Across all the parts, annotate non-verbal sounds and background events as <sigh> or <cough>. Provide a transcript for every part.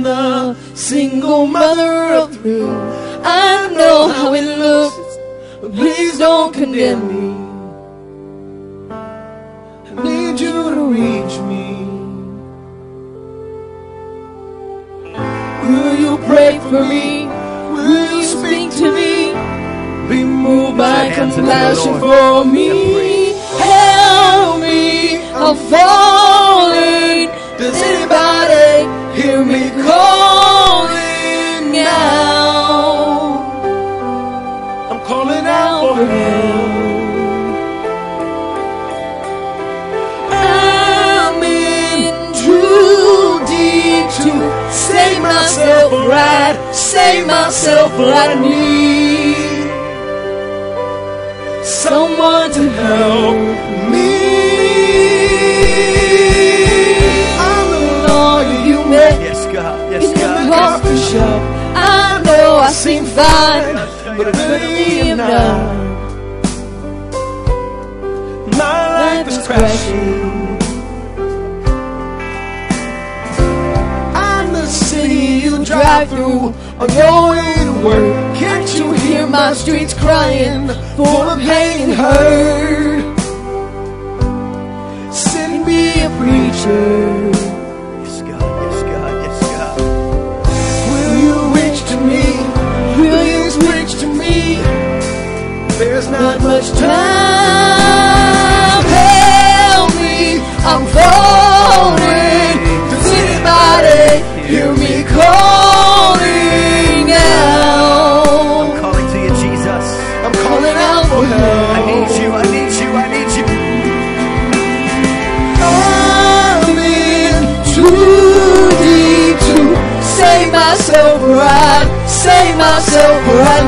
I'm the single mother of three. I know how it looks, but please don't condemn me. I need you to reach me. Will you pray for me? Will you speak to me? Be moved by compassion for me. Help me, I'm falling. Does anybody hear me calling now? I'm calling out for help. I'm in too deep to save myself right, save myself right. I need someone to help me. In Yes, the God. barber shop. I know I seem fine, but really am not. My life is crashing. I'm the city you drive through on your way to work. Can't you hear my streets crying, full of pain and hurt? Send me a preacher. There's not much time. Help me, I'm falling. Does anybody hear me calling out? Calling to you, Jesus. I'm calling out for help. I need you. I need you. I need you. I'm in too deep to save myself right, save myself right.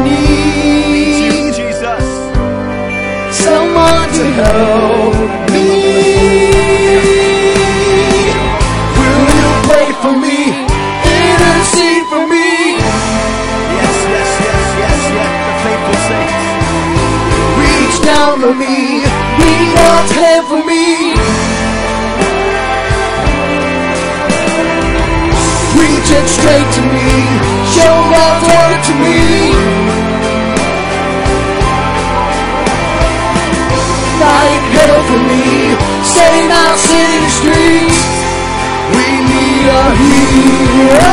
Help me. Will you pray for me? Intercede for me. Yes, yes, yes, yes, yes. The faithful saints. Reach down me. For me. Reach straight to me. Show God's word to me. Hell for me. Save our city streets. We need a hero.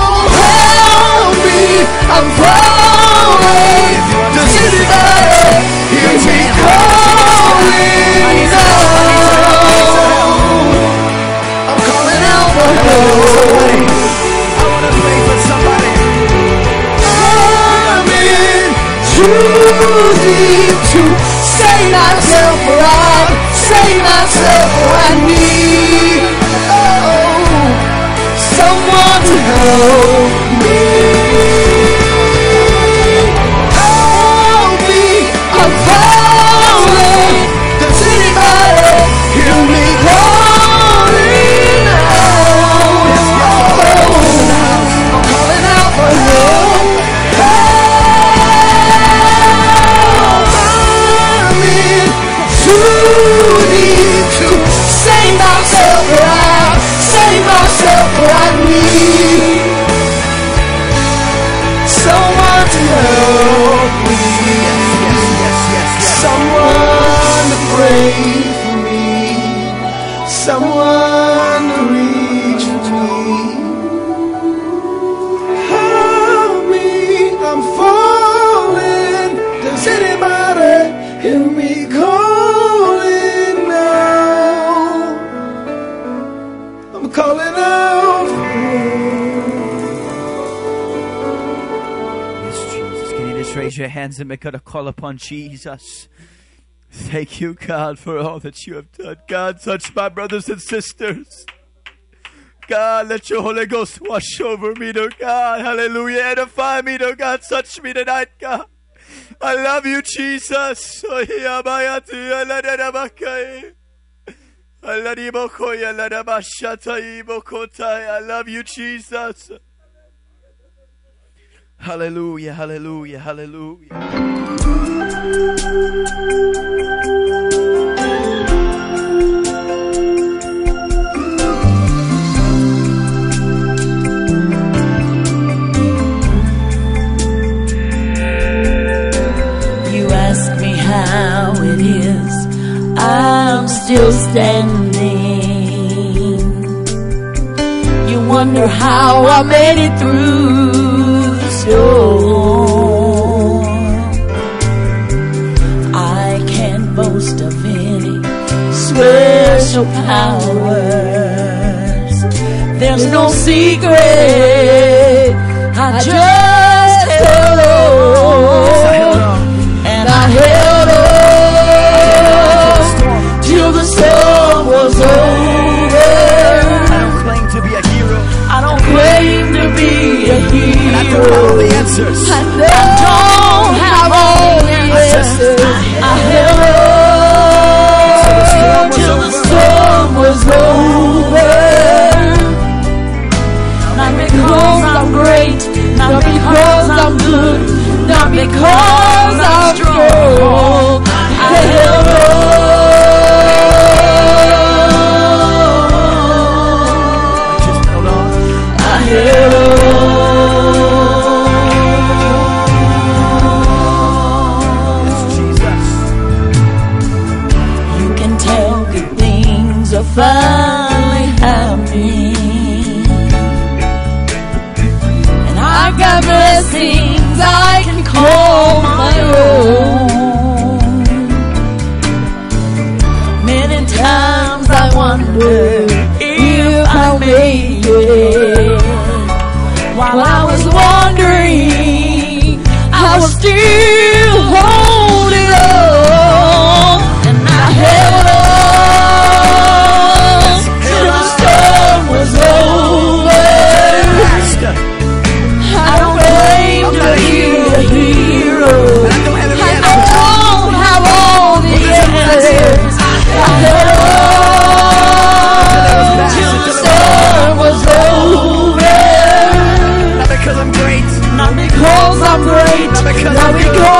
Help me, I'm falling. Does anybody hear me calling out? I'm calling out for help. Deep to save myself right, save myself I need oh, someone to help me. Hands and make a call upon Jesus? Thank you, God, for all that you have done. God, touch my brothers and sisters. God, let your Holy Ghost wash over me, dear God. Hallelujah. Edify me, dear God. Touch me tonight, God. I love you, Jesus. I love you, Jesus. Hallelujah, hallelujah, hallelujah. You ask me how it is I'm still standing You wonder how I made it through adore. I can't boast of any special powers. There's no secret. I just held on, and I held on till the storm was over. don't have all the answers. I don't have all the answers. I held on till the storm was over. Not because I'm great, not because I'm good, not because I'm strong. I held because I'm great. Not because I'm great. Not because, not because I'm great.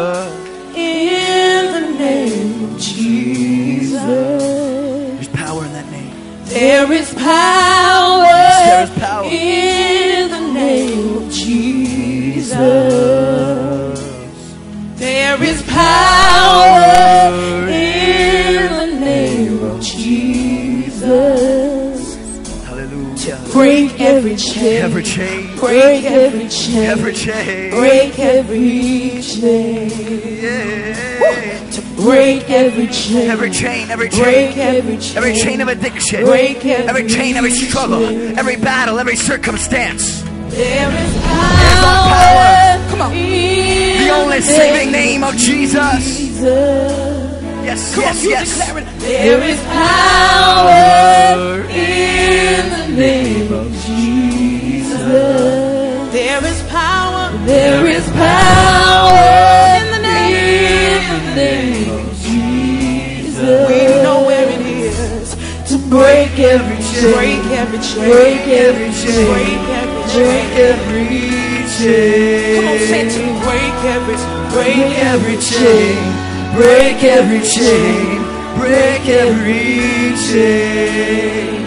chain, every chain, every chain, every chain of addiction, every chain, every struggle, every battle, every circumstance. There is power. Come on. The only saving name of Jesus. Yes, yes, yes. There is power in the name of Jesus. There is power. There is power. Every chain. Break every chain. Break every chain. Break every chain. Break every chain. Come on, say to me. Break every, break every chain. Break every chain. Break every chain.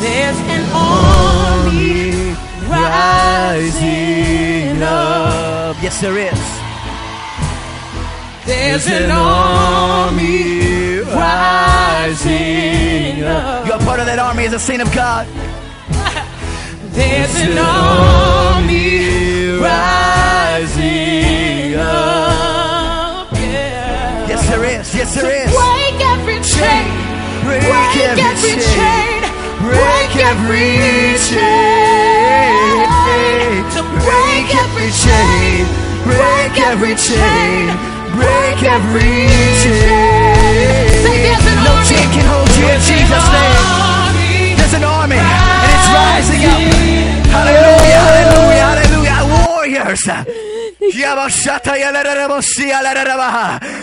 There's an army rising up. Yes, there is. There's an army rising up. You're part of that army as a saint of God. <laughs> There's an army rising up. Yeah. Yes, there is. Yes, there is. Break every chain. Break Break every every chain. chain. Break every chain. To break every chain. Break every chain. Break every chain. No chain can hold you in Jesus' name. There's an army and it's rising up. Hallelujah, hallelujah, hallelujah. Warriors.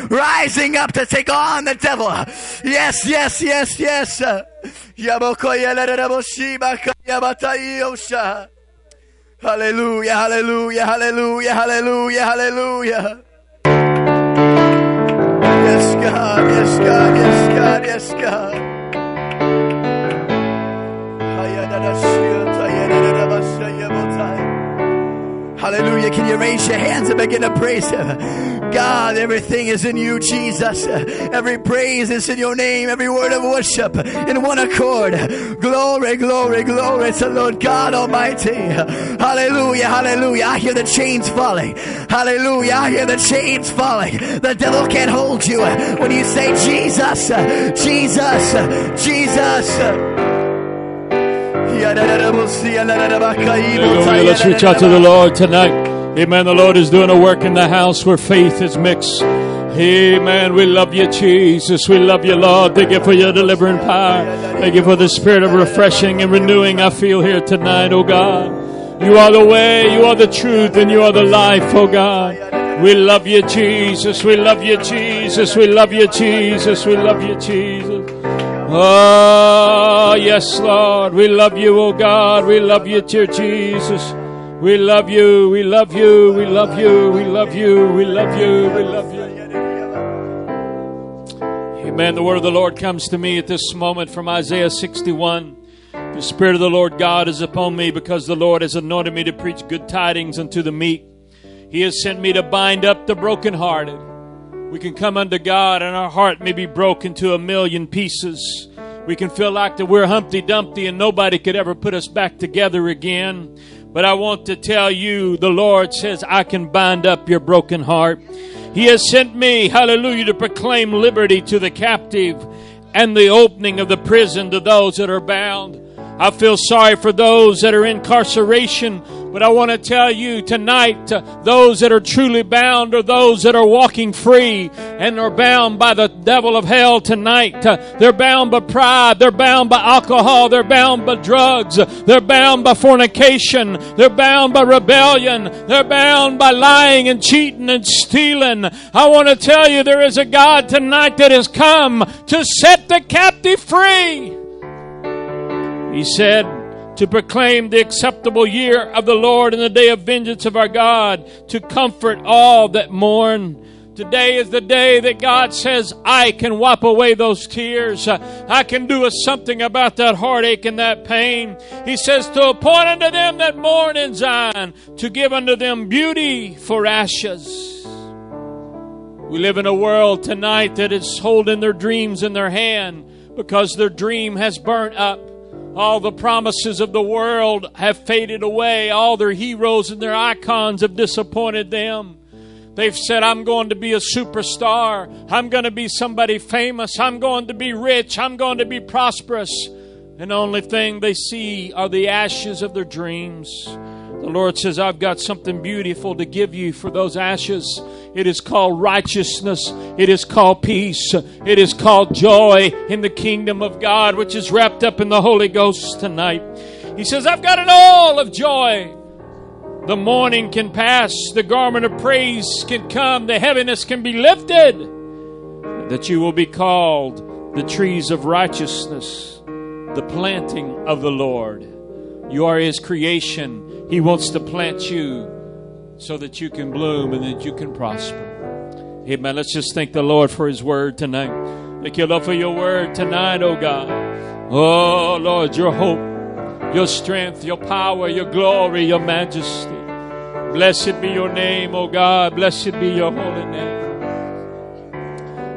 Rising up to take on the devil. Yes, yes, yes, yes. Hallelujah, hallelujah, hallelujah, hallelujah, hallelujah. God, yes, God, yes, God, yes, God. Hallelujah. Can you raise your hands and begin to praise Him? God, everything is in you, Jesus. Every praise is in your name. Every word of worship in one accord. Glory, glory, glory to Lord God Almighty. Hallelujah, hallelujah. I hear the chains falling. Hallelujah. I hear the chains falling. The devil can't hold you when you say Jesus, Jesus, Jesus. Let's reach out to the Lord tonight. Amen. The Lord is doing a work in the house where faith is mixed. Amen. We love you, Jesus. We love you, Lord. Thank you for your delivering power. Thank you for the spirit of refreshing and renewing I feel here tonight, oh God. You are the way, you are the truth, and you are the life, oh God. We love you, Jesus. We love you, Jesus. We love you, Jesus. We love you, Jesus. Oh, yes, Lord. We love you, oh God. We love you, dear Jesus. We love you. We love you. We love you. We love you. We love you. We love you. Amen. The word of the Lord comes to me at this moment from Isaiah 61. The Spirit of the Lord God is upon me because the Lord has anointed me to preach good tidings unto the meek. He has sent me to bind up the brokenhearted. We can come unto God and our heart may be broken to a million pieces. We can feel like that we're Humpty Dumpty and nobody could ever put us back together again. But I want to tell you, the Lord says, I can bind up your broken heart. He has sent me, hallelujah, to proclaim liberty to the captive and the opening of the prison to those that are bound. I feel sorry for those that are in incarceration, but I want to tell you tonight uh, those that are truly bound are those that are walking free and are bound by the devil of hell tonight. Uh, they're bound by pride, they're bound by alcohol, they're bound by drugs, they're bound by fornication, they're bound by rebellion, they're bound by lying and cheating and stealing. I want to tell you there is a God tonight that has come to set the captive free. He said, to proclaim the acceptable year of the Lord and the day of vengeance of our God, to comfort all that mourn. Today is the day that God says, I can wipe away those tears. Uh, I can do something about that heartache and that pain. He says, to appoint unto them that mourn in Zion, to give unto them beauty for ashes. We live in a world tonight that is holding their dreams in their hand because their dream has burnt up. All the promises of the world have faded away. All their heroes and their icons have disappointed them. They've said, I'm going to be a superstar. I'm going to be somebody famous. I'm going to be rich. I'm going to be prosperous. And the only thing they see are the ashes of their dreams. The Lord says, I've got something beautiful to give you for those ashes. It is called righteousness. It is called peace. It is called joy in the kingdom of God, which is wrapped up in the Holy Ghost tonight. He says, I've got an all of joy. The mourning can pass, the garment of praise can come, the heaviness can be lifted, that you will be called the trees of righteousness, the planting of the Lord. You are His creation. He wants to plant you so that you can bloom and that you can prosper. Amen. Let's just thank the Lord for His word tonight. Thank you, Lord, for your word tonight, oh God. Oh, Lord, your hope, your strength, your power, your glory, your majesty. Blessed be your name, oh God. Blessed be your holy name.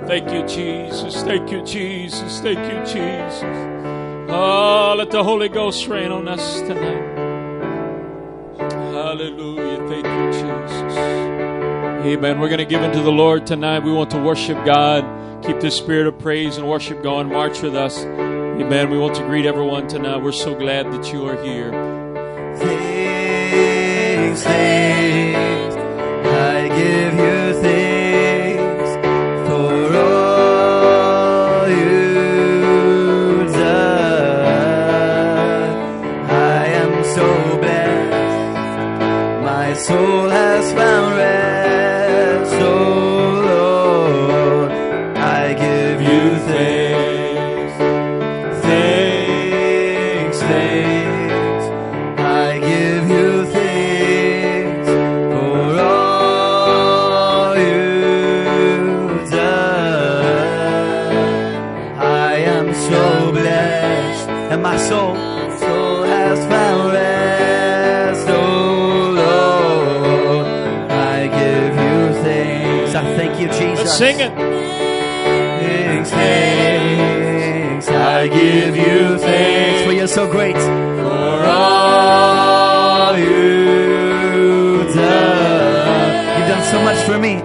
Thank you, Jesus. Thank you, Jesus. Thank you, Jesus. Oh, let the Holy Ghost rain on us tonight. Hallelujah. Thank you, Jesus. Amen. We're going to give into the Lord tonight. We want to worship God. Keep the spirit of praise and worship going. March with us. Amen. We want to greet everyone tonight. We're so glad that you are here. So great. For all you've done. You've done so much for me.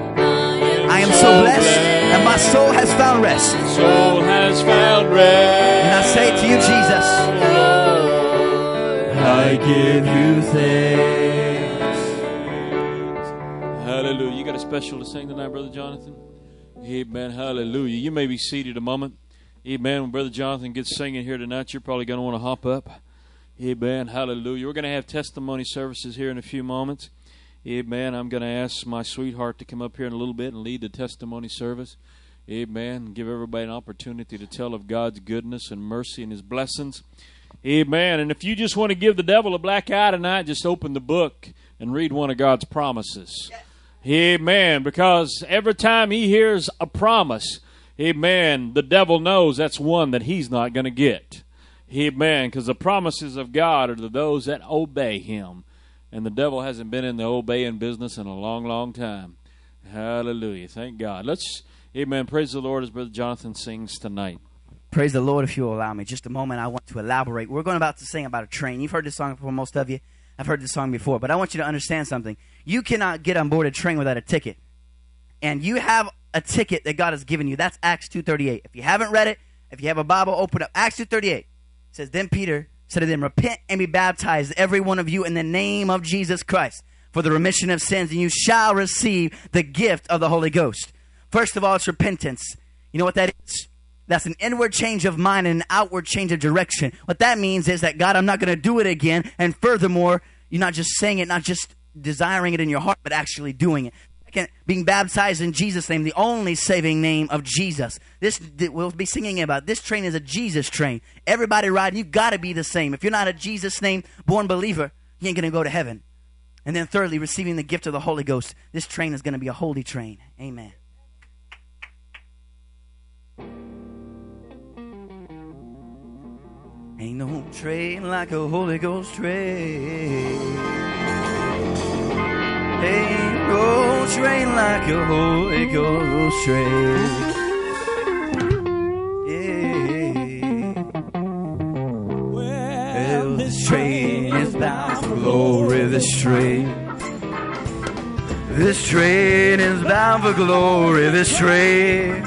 I am so blessed, and my soul has found rest. Soul has found rest. And I say to you, Jesus, I give you thanks. Hallelujah. You got a special to sing tonight, Brother Jonathan? Amen. Hallelujah. You may be seated a moment. Amen. When Brother Jonathan gets singing here tonight, you're probably going to want to hop up. Amen. Hallelujah. We're going to have testimony services here in a few moments. Amen. I'm going to ask my sweetheart to come up here in a little bit and lead the testimony service. Amen. Give everybody an opportunity to tell of God's goodness and mercy and His blessings. Amen. And if you just want to give the devil a black eye tonight, just open the book and read one of God's promises. Amen. Because every time he hears a promise, amen, the devil knows that's one that he's not going to get. Amen. Because the promises of God are to those that obey him. And the devil hasn't been in the obeying business in a long, long time. Hallelujah. Thank God. Let's, amen, praise the Lord as Brother Jonathan sings tonight. Praise the Lord if you'll allow me. Just a moment, I want to elaborate. We're going about to sing about a train. You've heard this song before, most of you. I've heard this song before, but I want you to understand something. You cannot get on board a train without a ticket. And you have a ticket that God has given you. That's Acts 2.38. If you haven't read it, if you have a Bible, open up. Acts 2.38 says, Then Peter said to them, Repent and be baptized, every one of you, in the name of Jesus Christ, for the remission of sins, and you shall receive the gift of the Holy Ghost. First of all, it's repentance. You know what that is? That's an inward change of mind and an outward change of direction. What that means is that God, I'm not going to do it again. And furthermore, you're not just saying it, not just desiring it in your heart, but actually doing it. Being baptized in Jesus' name, the only saving name of Jesus. This we'll be singing about. This train is a Jesus train. Everybody riding, you got to be the same. If you're not a Jesus name born believer, you ain't to go to heaven. And then thirdly, receiving the gift of the Holy Ghost. This train is to be a holy train. Amen. Ain't no train like a Holy Ghost train. Ain't no train like a Holy Ghost train. Train is bound for glory. This train. This train is bound for glory. This train.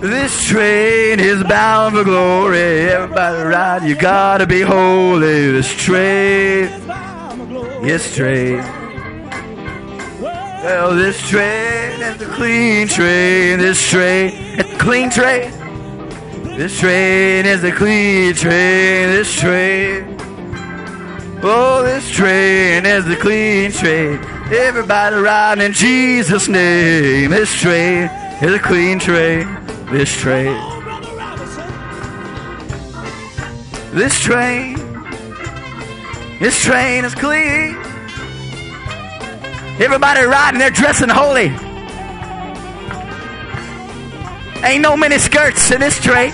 This train is bound for glory. Everybody ride, you gotta be holy. This train. This train. Well, this train is a clean train. This train, it's a clean train. This train is a clean train. This train. Oh, this train is a clean train. Everybody ride in Jesus' name. This train is a clean train. This train. This train. This train is clean. Everybody riding, they're dressing holy. Ain't no mini skirts in this train.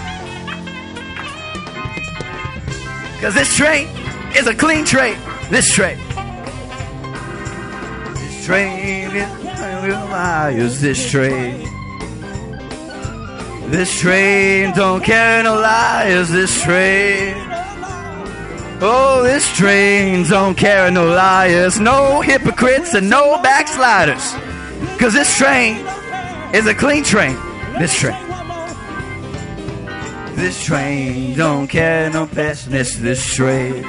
Because this train is a clean train. This train. This train is this train. This train don't care no lies. This train. Oh, this train don't carry no liars, no hypocrites, and no backsliders. Because this train is a clean train. This train. This train don't carry no pessimists. This train.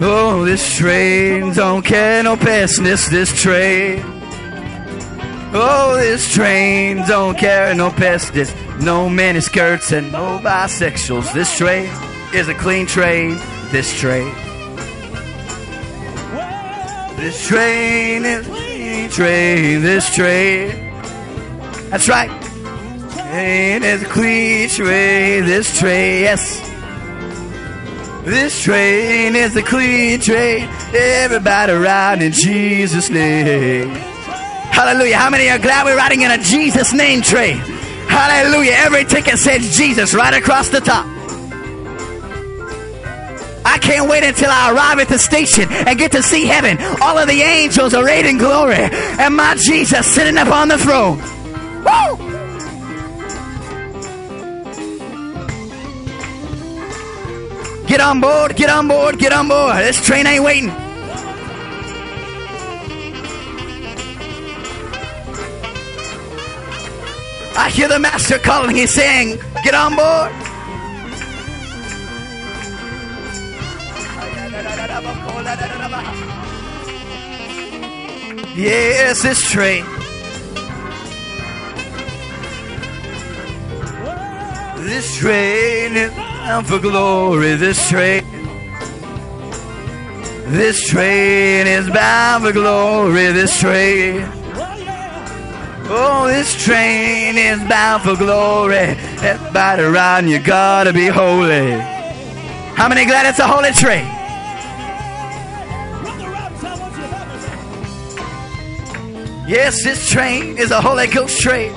Oh, this train don't carry no pessimists. This train. Oh, this train don't carry no pessimists, no miniskirts, and no bisexuals. This train is a clean train. This train. This train is a clean train. This train. That's right. Train is a clean train. This train, yes. This train is a clean train. Everybody ride in Jesus' name. Hallelujah. How many are glad we're riding in a Jesus name train? Hallelujah. Every ticket says Jesus right across the top. Can't wait until I arrive at the station and get to see heaven. All of the angels arrayed in glory, and my Jesus sitting up on the throne. Woo! Get on board, get on board, get on board. This train ain't waiting. I hear the master calling. He's saying, Get on board. Yes, this train. This train is bound for glory. This train. This train is bound for glory. This train. Oh, this train is bound for glory. Everybody around you gotta be holy. How many glad it's a holy train? Yes, this train is a Holy Ghost train.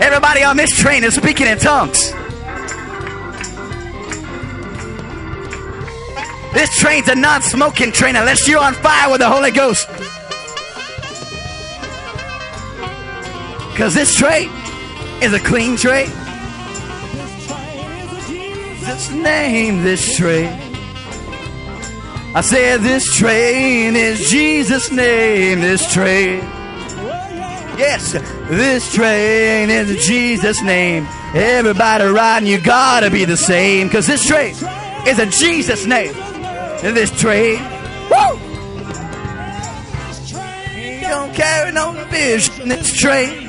Everybody on this train is speaking in tongues. This train's a non smoking train unless you're on fire with the Holy Ghost. Because this train is a clean train. Just name this train. I said this train is Jesus' name. This train. Yes, this train is Jesus' name. Everybody riding, you gotta be the same. Because this train is a Jesus' name. And this train, woo! Don't carry no division. This train.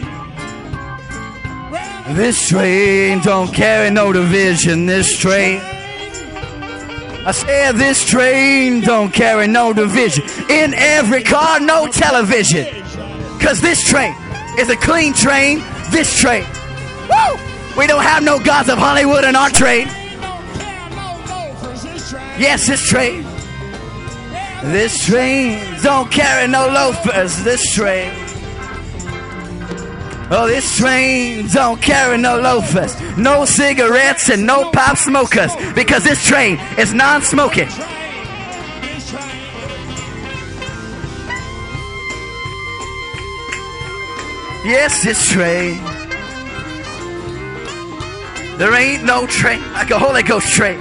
This train don't carry no division. This train. I said this train don't carry no division. In every car, no television. Cause this train is a clean train. This train. Woo! We don't have no gods of Hollywood in our train. Yes, this train. This train don't carry no loafers. This train. Oh, this train don't carry no loafers, no cigarettes, and no pop smokers because this train is non smoking. Yes, this train. There ain't no train like a Holy Ghost train.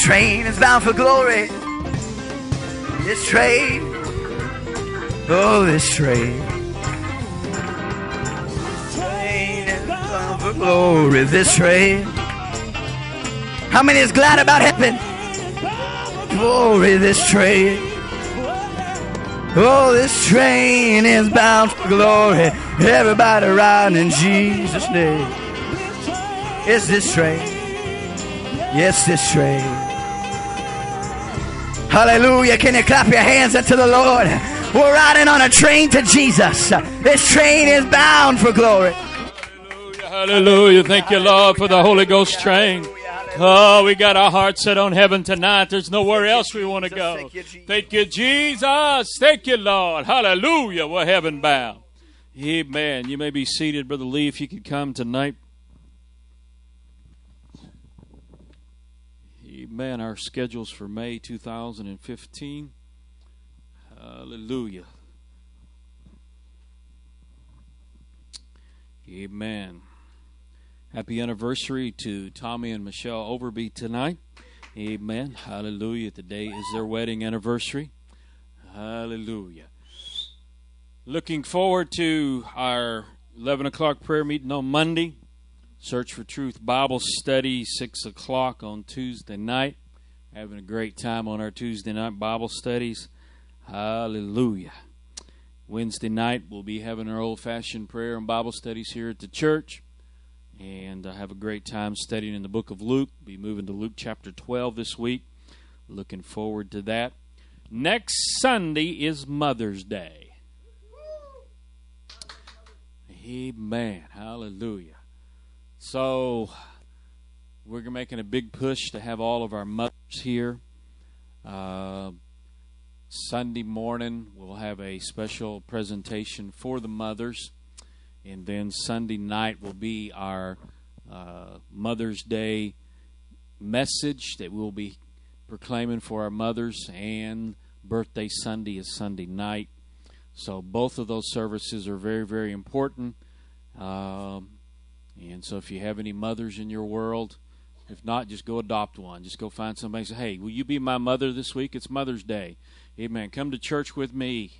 Train is bound for glory. This train Oh, this train. Train is bound for glory. This train. How many is glad about heaven? Glory, this train. Oh, this train is bound for glory. Everybody ride in Jesus' name. Is this train? Yes, this train. Hallelujah. Can you clap your hands unto the Lord? We're riding on a train to Jesus. This train is bound for glory. Hallelujah, hallelujah. Thank you, Lord, for the Holy Ghost train. Oh, we got our heart set on heaven tonight. There's nowhere else we want to go. Thank you, Jesus. Thank you, Lord. Hallelujah. We're heaven bound. Amen. You may be seated, Brother Lee, if you could come tonight. Amen. Our schedules for May 2015. Hallelujah. Amen. Happy anniversary to Tommy and Michelle Overby tonight. Amen. Hallelujah. Today is their wedding anniversary. Hallelujah. Looking forward to our 11 o'clock prayer meeting on Monday. Search for Truth Bible study, 6 o'clock on Tuesday night. Having a great time on our Tuesday night Bible studies. Hallelujah. Wednesday night, we'll be having our old fashioned prayer and Bible studies here at the church. And I have a great time studying in the book of Luke. Be moving to Luke chapter 12 this week. Looking forward to that. Next Sunday is Mother's Day. Amen. Hallelujah. So, we're making a big push to have all of our mothers here. Uh, Sunday morning, we'll have a special presentation for the mothers. And then Sunday night will be our uh, Mother's Day message that we'll be proclaiming for our mothers. And Birthday Sunday is Sunday night. So both of those services are very, very important. Um, and so if you have any mothers in your world, if not, just go adopt one. Just go find somebody and say, hey, will you be my mother this week? It's Mother's Day. Amen. Come to church with me.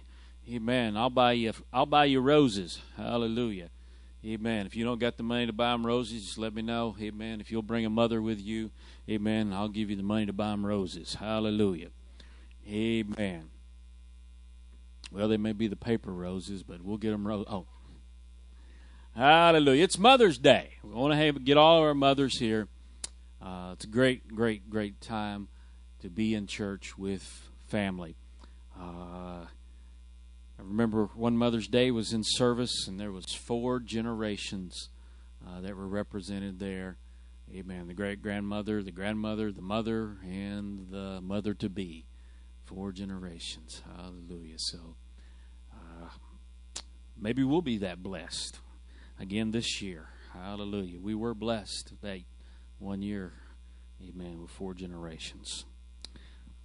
Amen. I'll buy you. I'll buy you roses. Hallelujah. Amen. If you don't got the money to buy them roses, just let me know. Amen. If you'll bring a mother with you, Amen. I'll give you the money to buy them roses. Hallelujah. Amen. Well, they may be the paper roses, but we'll get them roses. Oh, Hallelujah. It's Mother's Day. We want to have, get all our mothers here. Uh, it's a great, great, great time to be in church with family. Uh, I remember one Mother's Day was in service, and there was four generations uh, that were represented there. Amen. The great grandmother, the grandmother, the mother, and the mother to be. Four generations. Hallelujah. So uh, maybe we'll be that blessed again this year. Hallelujah. We were blessed that one year. Amen. With four generations.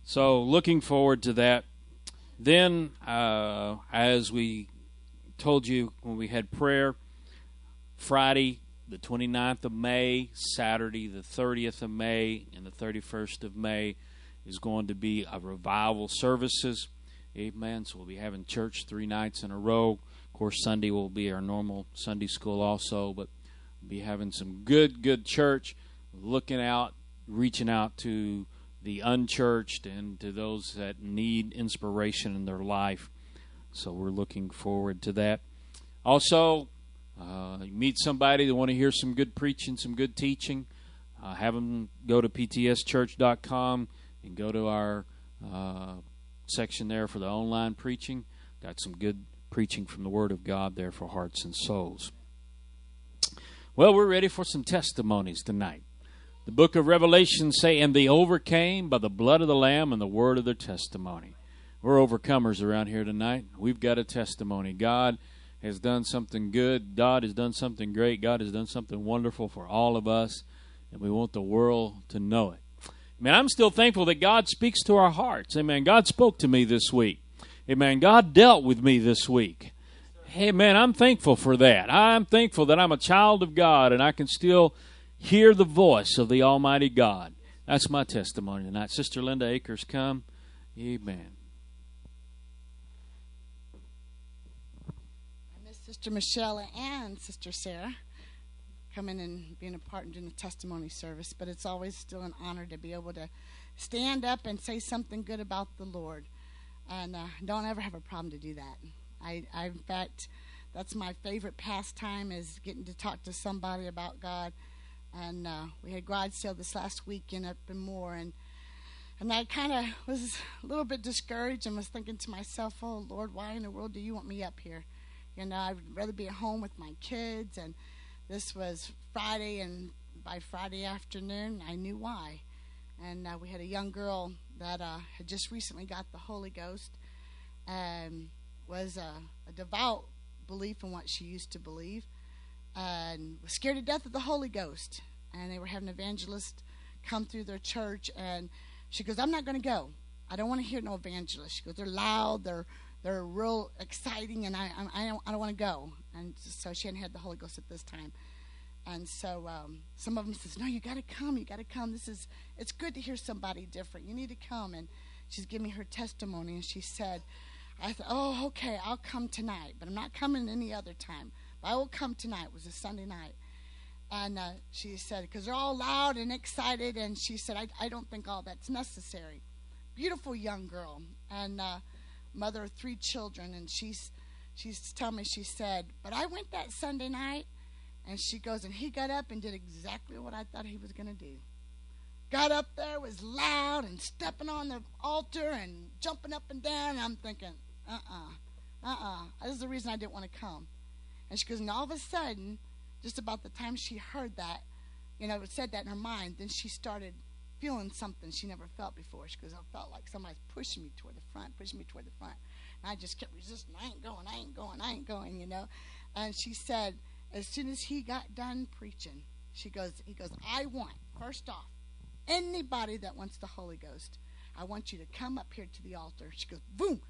So looking forward to that. Then, uh, as we told you when we had prayer, Friday, the 29th of May, Saturday, the 30th of May, and the 31st of May is going to be a revival services. Amen. So we'll be having church three nights in a row. Of course, Sunday will be our normal Sunday school also, but we'll be having some good, good church, looking out, reaching out to the unchurched and to those that need inspiration in their life. So we're looking forward to that. Also, uh, meet somebody that want to hear some good preaching, some good teaching. Uh, have them go to ptschurch.com and go to our uh, section there for the online preaching. Got some good preaching from the Word of God there for hearts and souls. Well, we're ready for some testimonies tonight. The book of Revelation say, and they overcame by the blood of the Lamb and the word of their testimony. We're overcomers around here tonight. We've got a testimony. God has done something good. God has done something great. God has done something wonderful for all of us, and we want the world to know it. Man, I'm still thankful that God speaks to our hearts. Amen. God spoke to me this week. Amen. God dealt with me this week. Hey, man, I'm thankful for that. I'm thankful that I'm a child of God and I can still hear the voice of the Almighty God. That's my testimony tonight. Sister Linda Akers, come. Amen. I miss Sister Michelle and Sister Sarah. coming and being a part in the testimony service, but it's always still an honor to be able to stand up and say something good about the Lord. And uh, don't ever have a problem to do that. I, I, in fact, that's my favorite pastime is getting to talk to somebody about God. And uh, we had garage sale this last weekend up in Moore, and and I kind of was a little bit discouraged and was thinking to myself, "Oh Lord, why in the world do you want me up here? You know, I'd rather be at home with my kids." And this was Friday, and by Friday afternoon, I knew why. And uh, we had a young girl that uh, had just recently got the Holy Ghost, and was a, a devout belief in what she used to believe, and was scared to death of the Holy Ghost. And they were having evangelists come through their church, and she goes, "I'm not going to go. I don't want to hear no evangelists." She goes, "They're loud. They're they're real exciting, and I I, I don't I don't want to go." And so she hadn't had the Holy Ghost at this time. And so um, some of them says, "No, you got to come. You got to come. This is it's good to hear somebody different. You need to come." And she's giving me her testimony, and she said, "I thought, oh, okay, I'll come tonight, but I'm not coming any other time. I will come tonight." It was a Sunday night, and uh, she said, "Because they're all loud and excited," and she said, "I, I don't think all that's necessary." Beautiful young girl, and uh, mother of three children, and she's she's telling me she said, "But I went that Sunday night." And she goes, and he got up and did exactly what I thought he was going to do. Got up there, was loud and stepping on the altar and jumping up and down. And I'm thinking, uh uh-uh, uh, uh This is the reason I didn't want to come. And she goes, and all of a sudden, just about the time she heard that, you know, said that in her mind, then she started feeling something she never felt before. She goes, I felt like somebody's pushing me toward the front, pushing me toward the front. And I just kept resisting. I ain't going, I ain't going, I ain't going, you know. And she said, as soon as he got done preaching, she goes, he goes, I want, first off, anybody that wants the Holy Ghost, I want you to come up here to the altar. She goes, boom,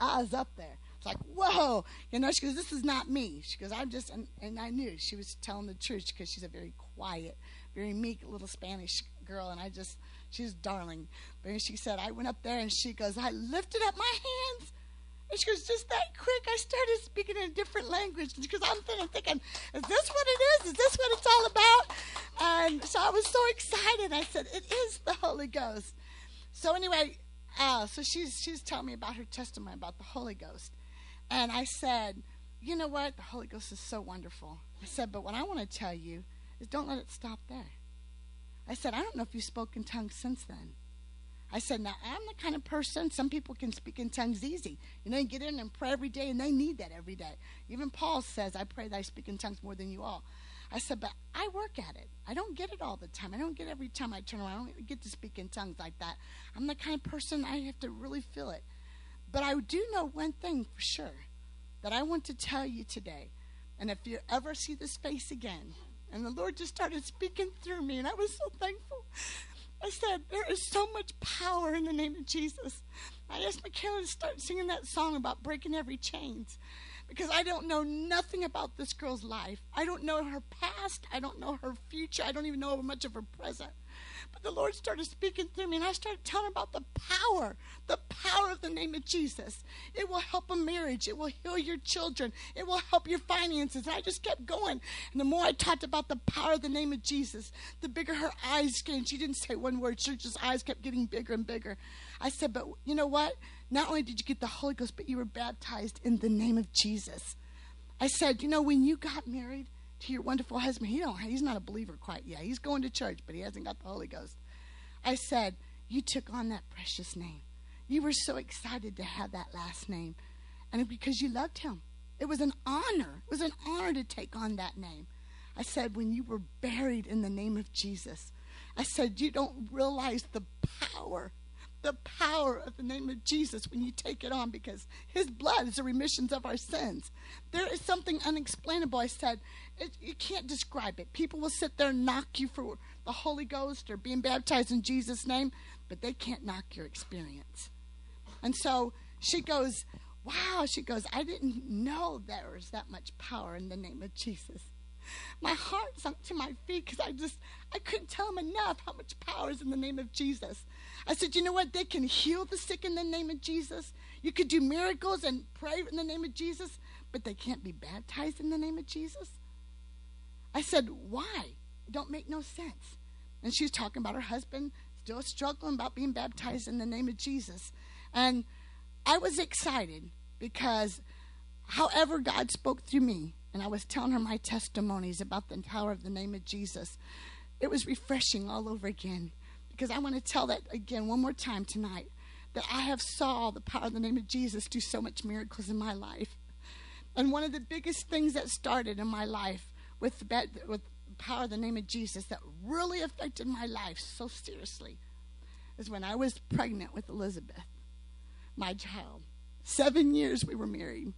was up there. It's like, whoa. You know, she goes, this is not me. She goes, I'm just, and, and I knew she was telling the truth because she's a very quiet, very meek little Spanish girl. And I just, she's darling. But she said, I went up there and she goes, I lifted up my hands and she goes, just that quick, I started speaking in a different language because I'm thinking, is this what it is? Is this what it's all about? And so I was so excited. I said, it is the Holy Ghost. So anyway, uh, so she's she's telling me about her testimony about the Holy Ghost, and I said, you know what? The Holy Ghost is so wonderful. I said, but what I want to tell you is don't let it stop there. I said, I don't know if you've spoken tongues since then. I said, now I'm the kind of person, some people can speak in tongues easy. You know, you get in and pray every day, and they need that every day. Even Paul says, I pray that I speak in tongues more than you all. I said, but I work at it. I don't get it all the time. I don't get every time I turn around. I don't get to speak in tongues like that. I'm the kind of person I have to really feel it. But I do know one thing for sure that I want to tell you today. And if you ever see this face again, and the Lord just started speaking through me, and I was so thankful. I said, There is so much power in the name of Jesus. I asked Michaela to start singing that song about breaking every chains because I don't know nothing about this girl's life. I don't know her past. I don't know her future. I don't even know much of her present. The Lord started speaking through me, and I started telling about the power, the power of the name of Jesus. It will help a marriage. It will heal your children. It will help your finances. And I just kept going. And the more I talked about the power of the name of Jesus, the bigger her eyes getting. She didn't say one word. She just eyes kept getting bigger and bigger. I said, but you know what? Not only did you get the Holy Ghost, but you were baptized in the name of Jesus. I said, you know, when you got married, to your wonderful husband. He don't, he's not a believer quite yet. He's going to church, but he hasn't got the Holy Ghost. I said, You took on that precious name. You were so excited to have that last name. And because you loved him. It was an honor. It was an honor to take on that name. I said, When you were buried in the name of Jesus, I said, You don't realize the power the power of the name of Jesus when you take it on because his blood is the remissions of our sins. There is something unexplainable. I said, it, you can't describe it. People will sit there and knock you for the Holy Ghost or being baptized in Jesus' name, but they can't knock your experience. And so she goes, Wow, she goes, I didn't know there was that much power in the name of Jesus. My heart sunk to my feet because I just I couldn't tell him enough how much power is in the name of Jesus. I said, you know what? They can heal the sick in the name of Jesus. You could do miracles and pray in the name of Jesus, but they can't be baptized in the name of Jesus. I said, Why? It don't make no sense. And she's talking about her husband still struggling about being baptized in the name of Jesus. And I was excited because however God spoke through me, and I was telling her my testimonies about the power of the name of Jesus, it was refreshing all over again. Because I want to tell that again one more time tonight that I have saw the power of the name of Jesus do so much miracles in my life. And one of the biggest things that started in my life with the, with the power of the name of Jesus that really affected my life so seriously is when I was pregnant with Elizabeth, my child. Seven years we were married.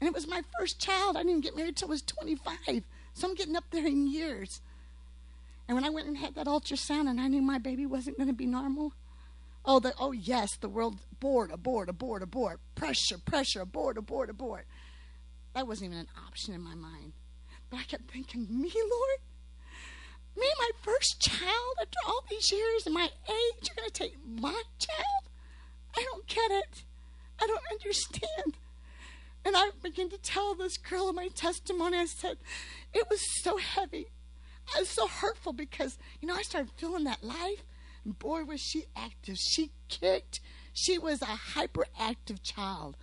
And it was my first child. I didn't get married till I was 25. So I'm getting up there in years. And when I went and had that ultrasound and I knew my baby wasn't going to be normal, oh, the, oh yes, the world, abort, abort, abort, abort, pressure, pressure, abort, abort, abort. That wasn't even an option in my mind. But I kept thinking, me, Lord? Me, my first child, after all these years and my age, you're going to take my child? I don't get it. I don't understand. And I began to tell this girl my testimony, I said, it was so heavy. I was so hurtful because, you know, I started feeling that life. And boy, was she active. She kicked. She was a hyperactive child.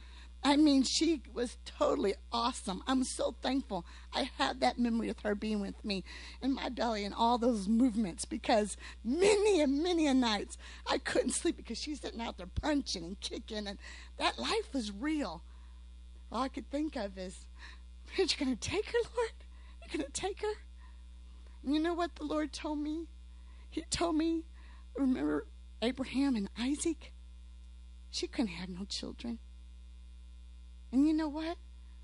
I mean, she was totally awesome. I'm so thankful I had that memory of her being with me in my belly and all those movements because many and many a nights I couldn't sleep because she's sitting out there punching and kicking, and that life was real. All I could think of is, you going to take her, Lord? You're going to take her? You know what the Lord told me? He told me, remember Abraham and Isaac? She couldn't have no children. And you know what?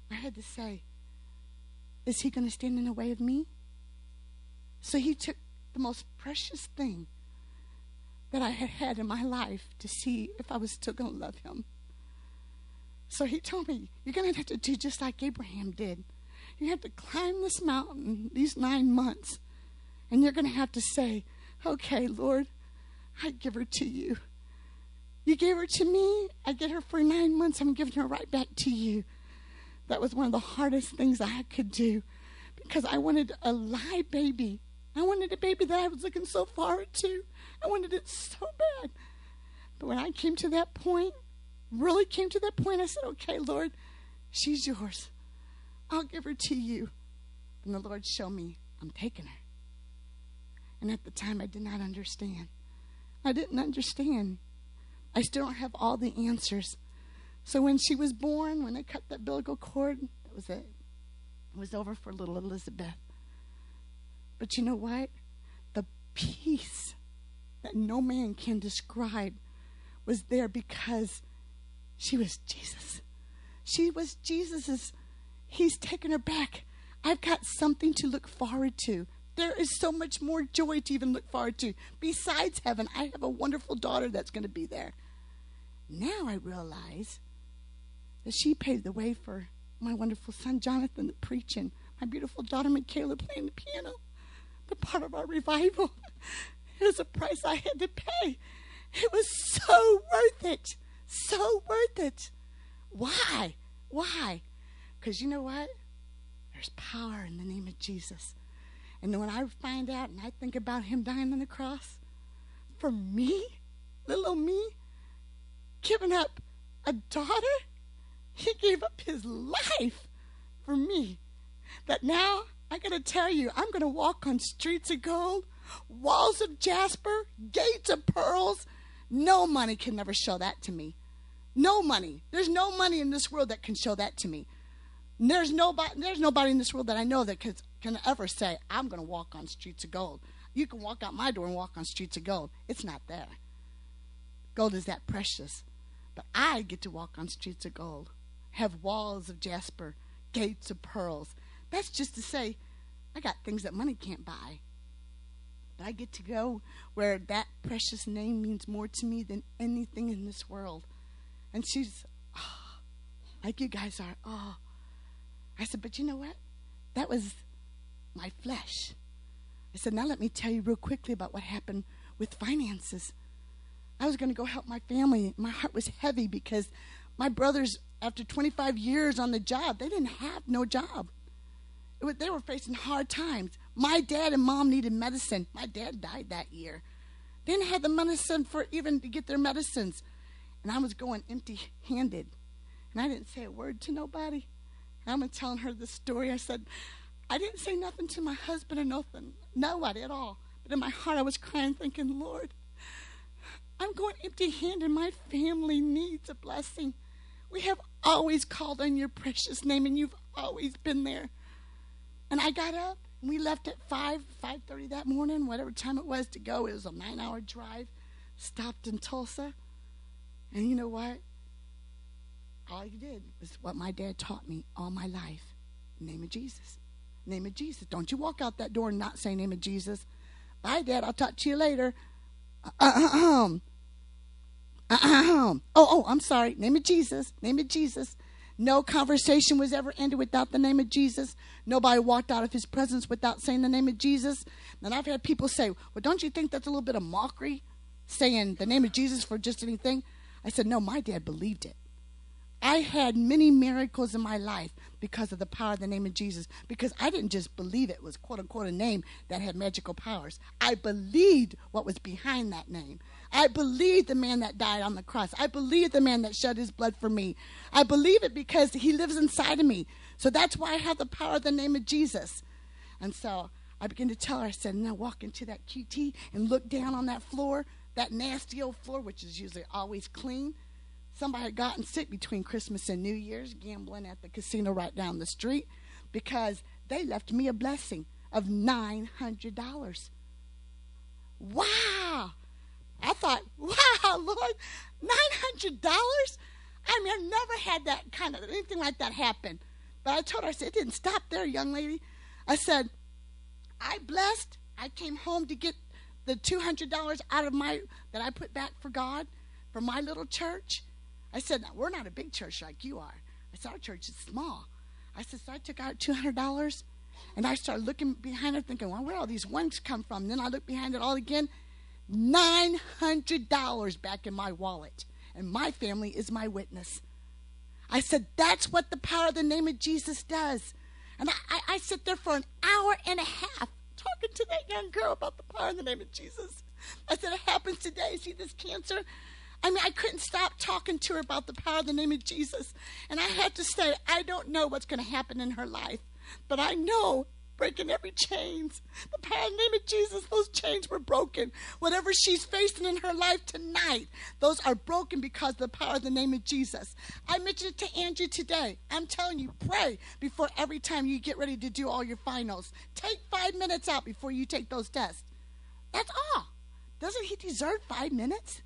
I had to say, is he going to stand in the way of me? So he took the most precious thing that I had had in my life to see if I was still going to love him. So he told me, You're going to have to do just like Abraham did. You have to climb this mountain these nine months, and you're going to have to say, Okay, Lord, I give her to you. You gave her to me. I get her for nine months. I'm giving her right back to you. That was one of the hardest things I could do because I wanted a live baby. I wanted a baby that I was looking so forward to. I wanted it so bad. But when I came to that point, really came to that point, I said, okay, Lord, she's yours. I'll give her to you. And the Lord showed me, I'm taking her. And at the time, I did not understand. I didn't understand. I still don't have all the answers. So when she was born, when they cut that umbilical cord, that was it. It was over for little Elizabeth. But you know what? The peace that no man can describe was there because she was Jesus. She was Jesus's. He's taken her back. I've got something to look forward to. There is so much more joy to even look forward to. Besides heaven, I have a wonderful daughter that's going to be there. Now I realize that she paved the way for my wonderful son Jonathan the preaching, my beautiful daughter Michaela playing the piano. The part of our revival. It was a price I had to pay. It was so worth it. So worth it. Why? Why? Because you know what? There's power in the name of Jesus. And when I find out and I think about him dying on the cross for me, little old me, giving up a daughter, he gave up his life for me. That now I gotta tell you, I'm gonna walk on streets of gold, walls of jasper, gates of pearls. No money can never show that to me. No money. There's no money in this world that can show that to me. There's nobody. There's nobody in this world that I know that can, can ever say, "I'm going to walk on streets of gold." You can walk out my door and walk on streets of gold. It's not there. Gold is that precious, but I get to walk on streets of gold, have walls of jasper, gates of pearls. That's just to say, I got things that money can't buy. But I get to go where that precious name means more to me than anything in this world. And she's, oh, like you guys are, oh, I said, but you know what? That was my flesh. I said, now let me tell you real quickly about what happened with finances. I was going to go help my family. My heart was heavy because my brothers, after 25 years on the job, they didn't have no job. was, they were facing hard times. My dad and mom needed medicine. My dad died that year. They didn't have the medicine for even to get their medicines. And I was going empty handed. And I didn't say a word to nobody. And I'm telling her the story. I said, I didn't say nothing to my husband or nothing, nobody at all. But in my heart, I was crying, thinking, Lord, I'm going empty handed. My family needs a blessing. We have always called on your precious name, and you've always been there. And I got up, and we left at 5, 5.30 that morning, whatever time it was to go. It was a nine-hour drive. Stopped in Tulsa. And you know what? All you did was what my dad taught me all my life. In the name of Jesus. Name of Jesus. Don't you walk out that door and not say name of Jesus. Bye, Dad. I'll talk to you later. Uh-uh-um. Uh-uh-um. Oh, oh, I'm sorry. Name of Jesus. Name of Jesus. No conversation was ever ended without the name of Jesus. Nobody walked out of his presence without saying the name of Jesus. And I've had people say, Well, don't you think that's a little bit of mockery? Saying the name of Jesus for just anything? I said, No, my dad believed it. I had many miracles in my life because of the power of the name of Jesus. Because I didn't just believe it was quote unquote a name that had magical powers. I believed what was behind that name. I believed the man that died on the cross. I believed the man that shed his blood for me. I believe it because he lives inside of me. So that's why I have the power of the name of Jesus. And so I began to tell her, I said, now walk into that QT and look down on that floor, that nasty old floor, which is usually always clean. Somebody had gotten sick between Christmas and New Year's gambling at the casino right down the street because they left me a blessing of $900. Wow! I thought, <laughs> wow, Lord, $900? I mean, I've never had that kind of anything like that happen. But I told her, I said, it didn't stop there, young lady. I said, I blessed. I came home to get the $200 out of my, that I put back for God, for my little church. I said, we're not a big church like you are. I said, our church is small. I said, so I took out $200 and I started looking behind it thinking, well, where all these ones come from? And then I looked behind it all again. $900 back in my wallet. And my family is my witness. I said, that's what the power of the name of Jesus does. And I, I, I sit there for an hour and a half talking to that young girl about the power of the name of Jesus. I said, it happens today. See this cancer? I mean, I couldn't stop talking to her about the power of the name of Jesus. And I had to say, I don't know what's going to happen in her life, but I know breaking every chains. The power of the name of Jesus, those chains were broken. Whatever she's facing in her life tonight, those are broken because of the power of the name of Jesus. I mentioned it to Andrew today. I'm telling you, pray before every time you get ready to do all your finals. Take five minutes out before you take those tests. That's all. Doesn't he deserve five minutes?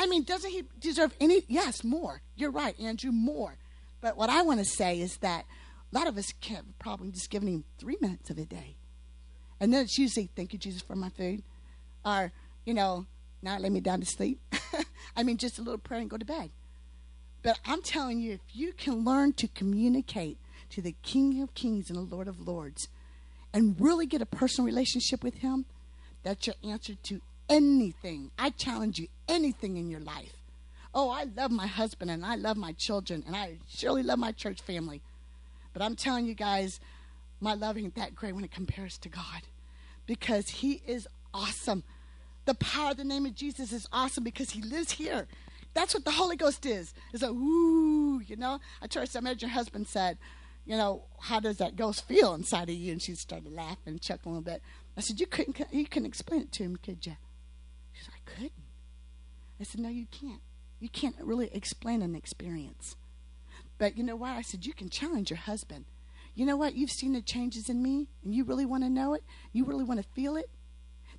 I mean, doesn't he deserve any? Yes, more. You're right, Andrew, more. But what I want to say is that a lot of us can probably just giving him three minutes of a day. And then it's usually, thank you, Jesus, for my food. Or, you know, now lay me down to sleep. <laughs> I mean, just a little prayer and go to bed. But I'm telling you, if you can learn to communicate to the King of Kings and the Lord of Lords and really get a personal relationship with Him, that's your answer to anything. I challenge you, anything in your life. Oh, I love my husband and I love my children and I surely love my church family. But I'm telling you guys, my love ain't that great when it compares to God because He is awesome. The power of the name of Jesus is awesome because He lives here. That's what the Holy Ghost is. It's a ooh, you know. I told met your husband said, you know, how does that ghost feel inside of you? And she started laughing, chuckling a little bit. I said, you couldn't, you couldn't explain it to him, could you? Couldn't. I said, no, you can't. You can't really explain an experience. But you know what? I said, you can challenge your husband. You know what? You've seen the changes in me, and you really want to know it. You really want to feel it.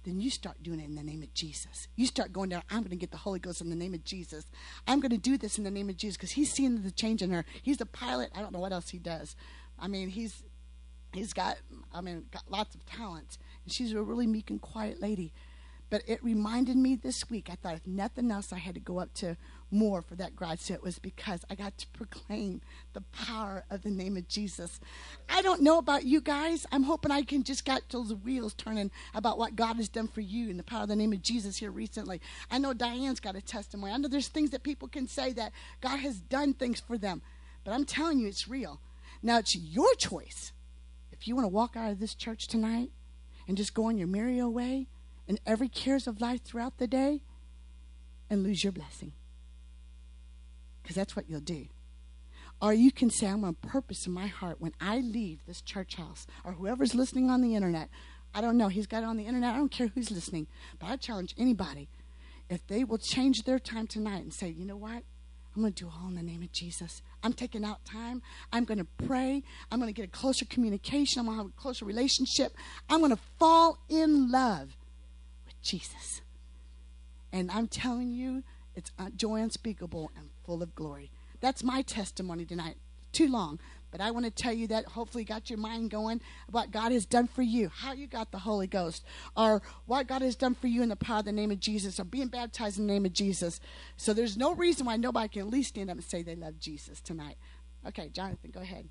Then you start doing it in the name of Jesus. You start going down. I'm going to get the Holy Ghost in the name of Jesus. I'm going to do this in the name of Jesus because he's seeing the change in her. He's a pilot. I don't know what else he does. I mean, he's he's got I mean got lots of talents, and she's a really meek and quiet lady. But it reminded me this week. I thought if nothing else, I had to go up to Moore for that garage sale. It was because I got to proclaim the power of the name of Jesus. I don't know about you guys. I'm hoping I can just get those wheels turning about what God has done for you and the power of the name of Jesus here recently. I know Diane's got a testimony. I know there's things that people can say that God has done things for them. But I'm telling you, it's real. Now it's your choice. If you want to walk out of this church tonight and just go on your merry way and every cares of life throughout the day and lose your blessing. Because that's what you'll do. Or you can say, I'm on purpose in my heart when I leave this church house, or whoever's listening on the internet. I don't know. He's got it on the internet. I don't care who's listening. But I challenge anybody if they will change their time tonight and say, you know what? I'm going to do all in the name of Jesus. I'm taking out time. I'm going to pray. I'm going to get a closer communication. I'm going to have a closer relationship. I'm going to fall in love Jesus. And I'm telling you, it's uh, joy unspeakable and full of glory. That's my testimony tonight. Too long. But I want to tell you that hopefully got your mind going what God has done for you, how you got the Holy Ghost, or what God has done for you in the power of the name of Jesus, or being baptized in the name of Jesus. So there's no reason why nobody can at least stand up and say they love Jesus tonight. Okay, Jonathan, go ahead.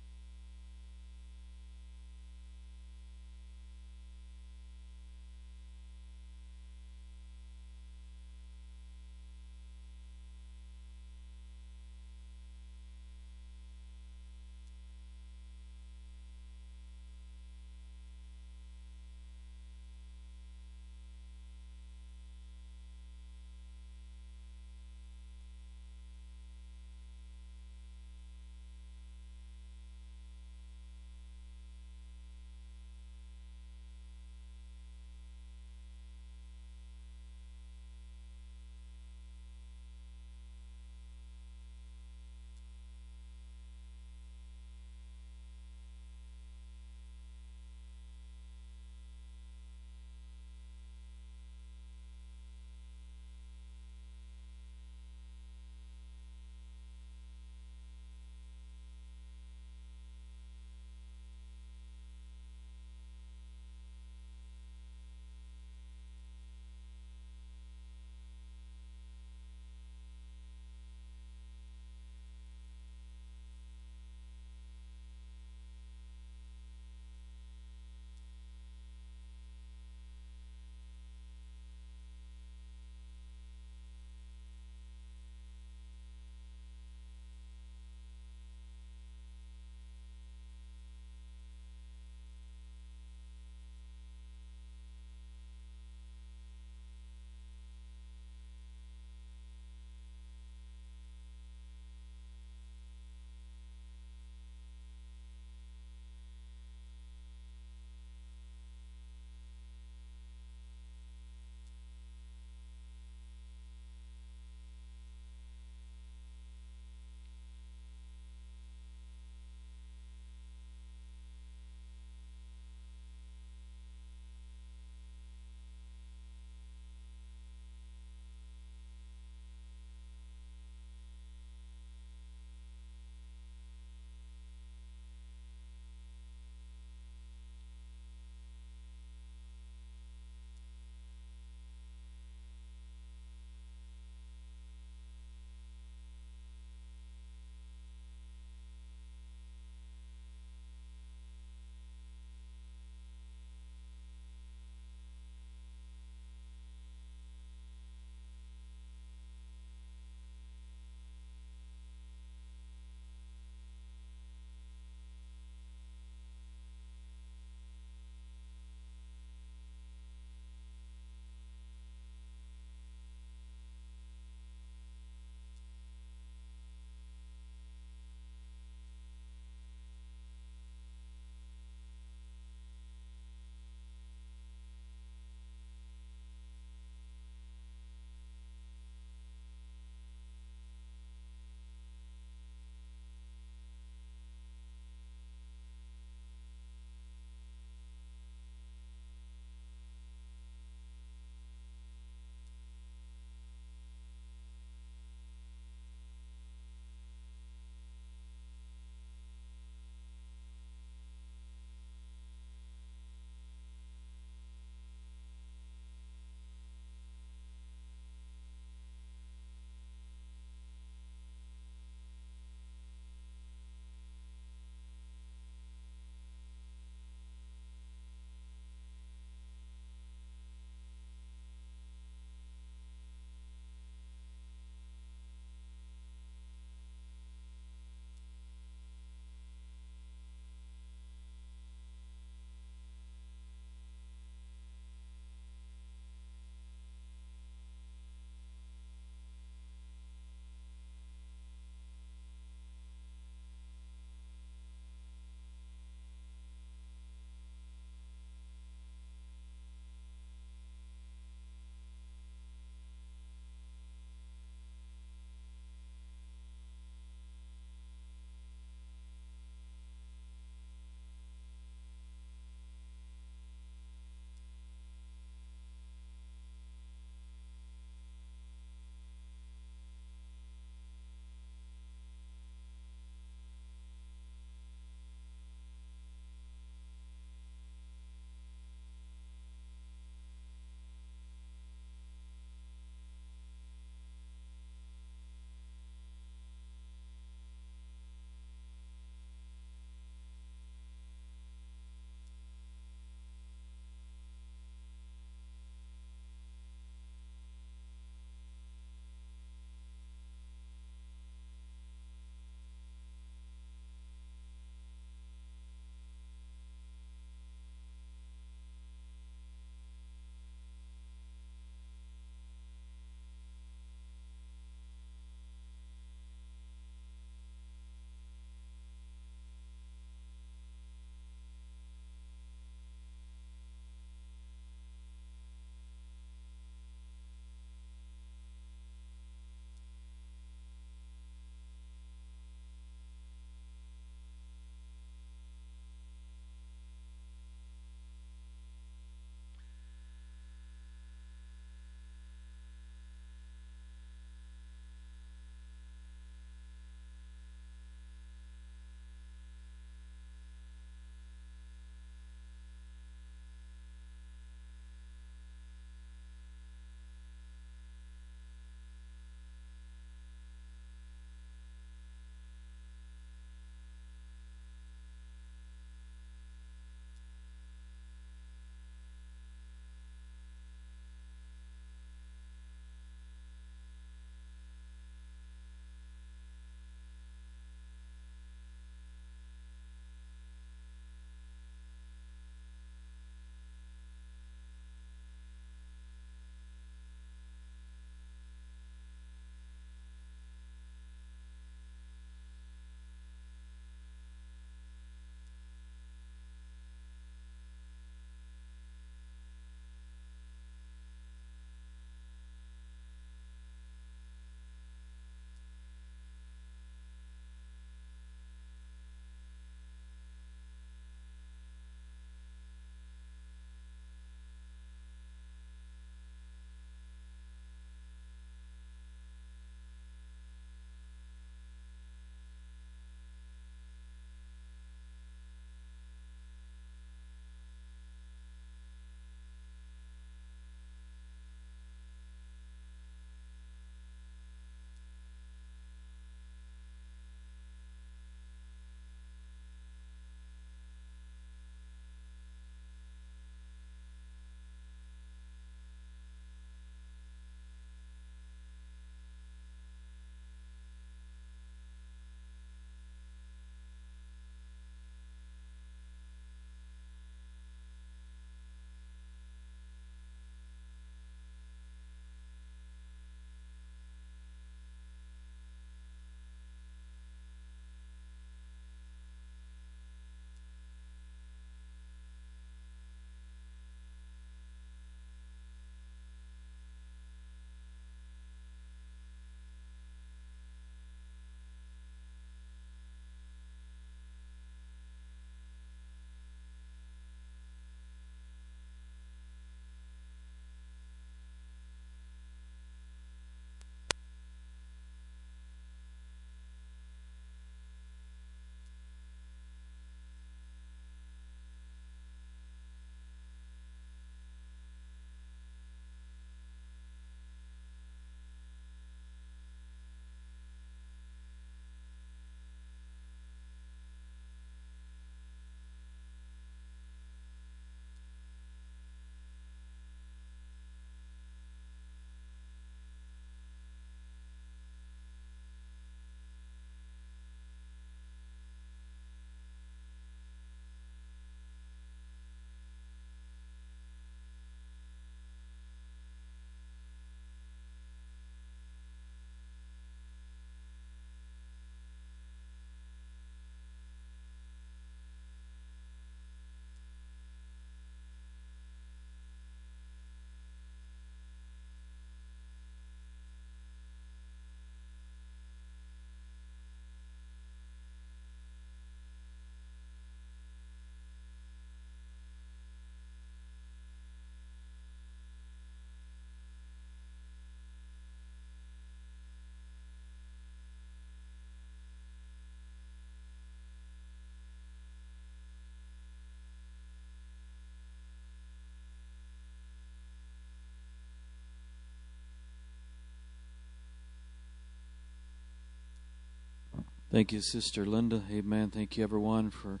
Thank you, Sister Linda. Amen. Thank you, everyone, for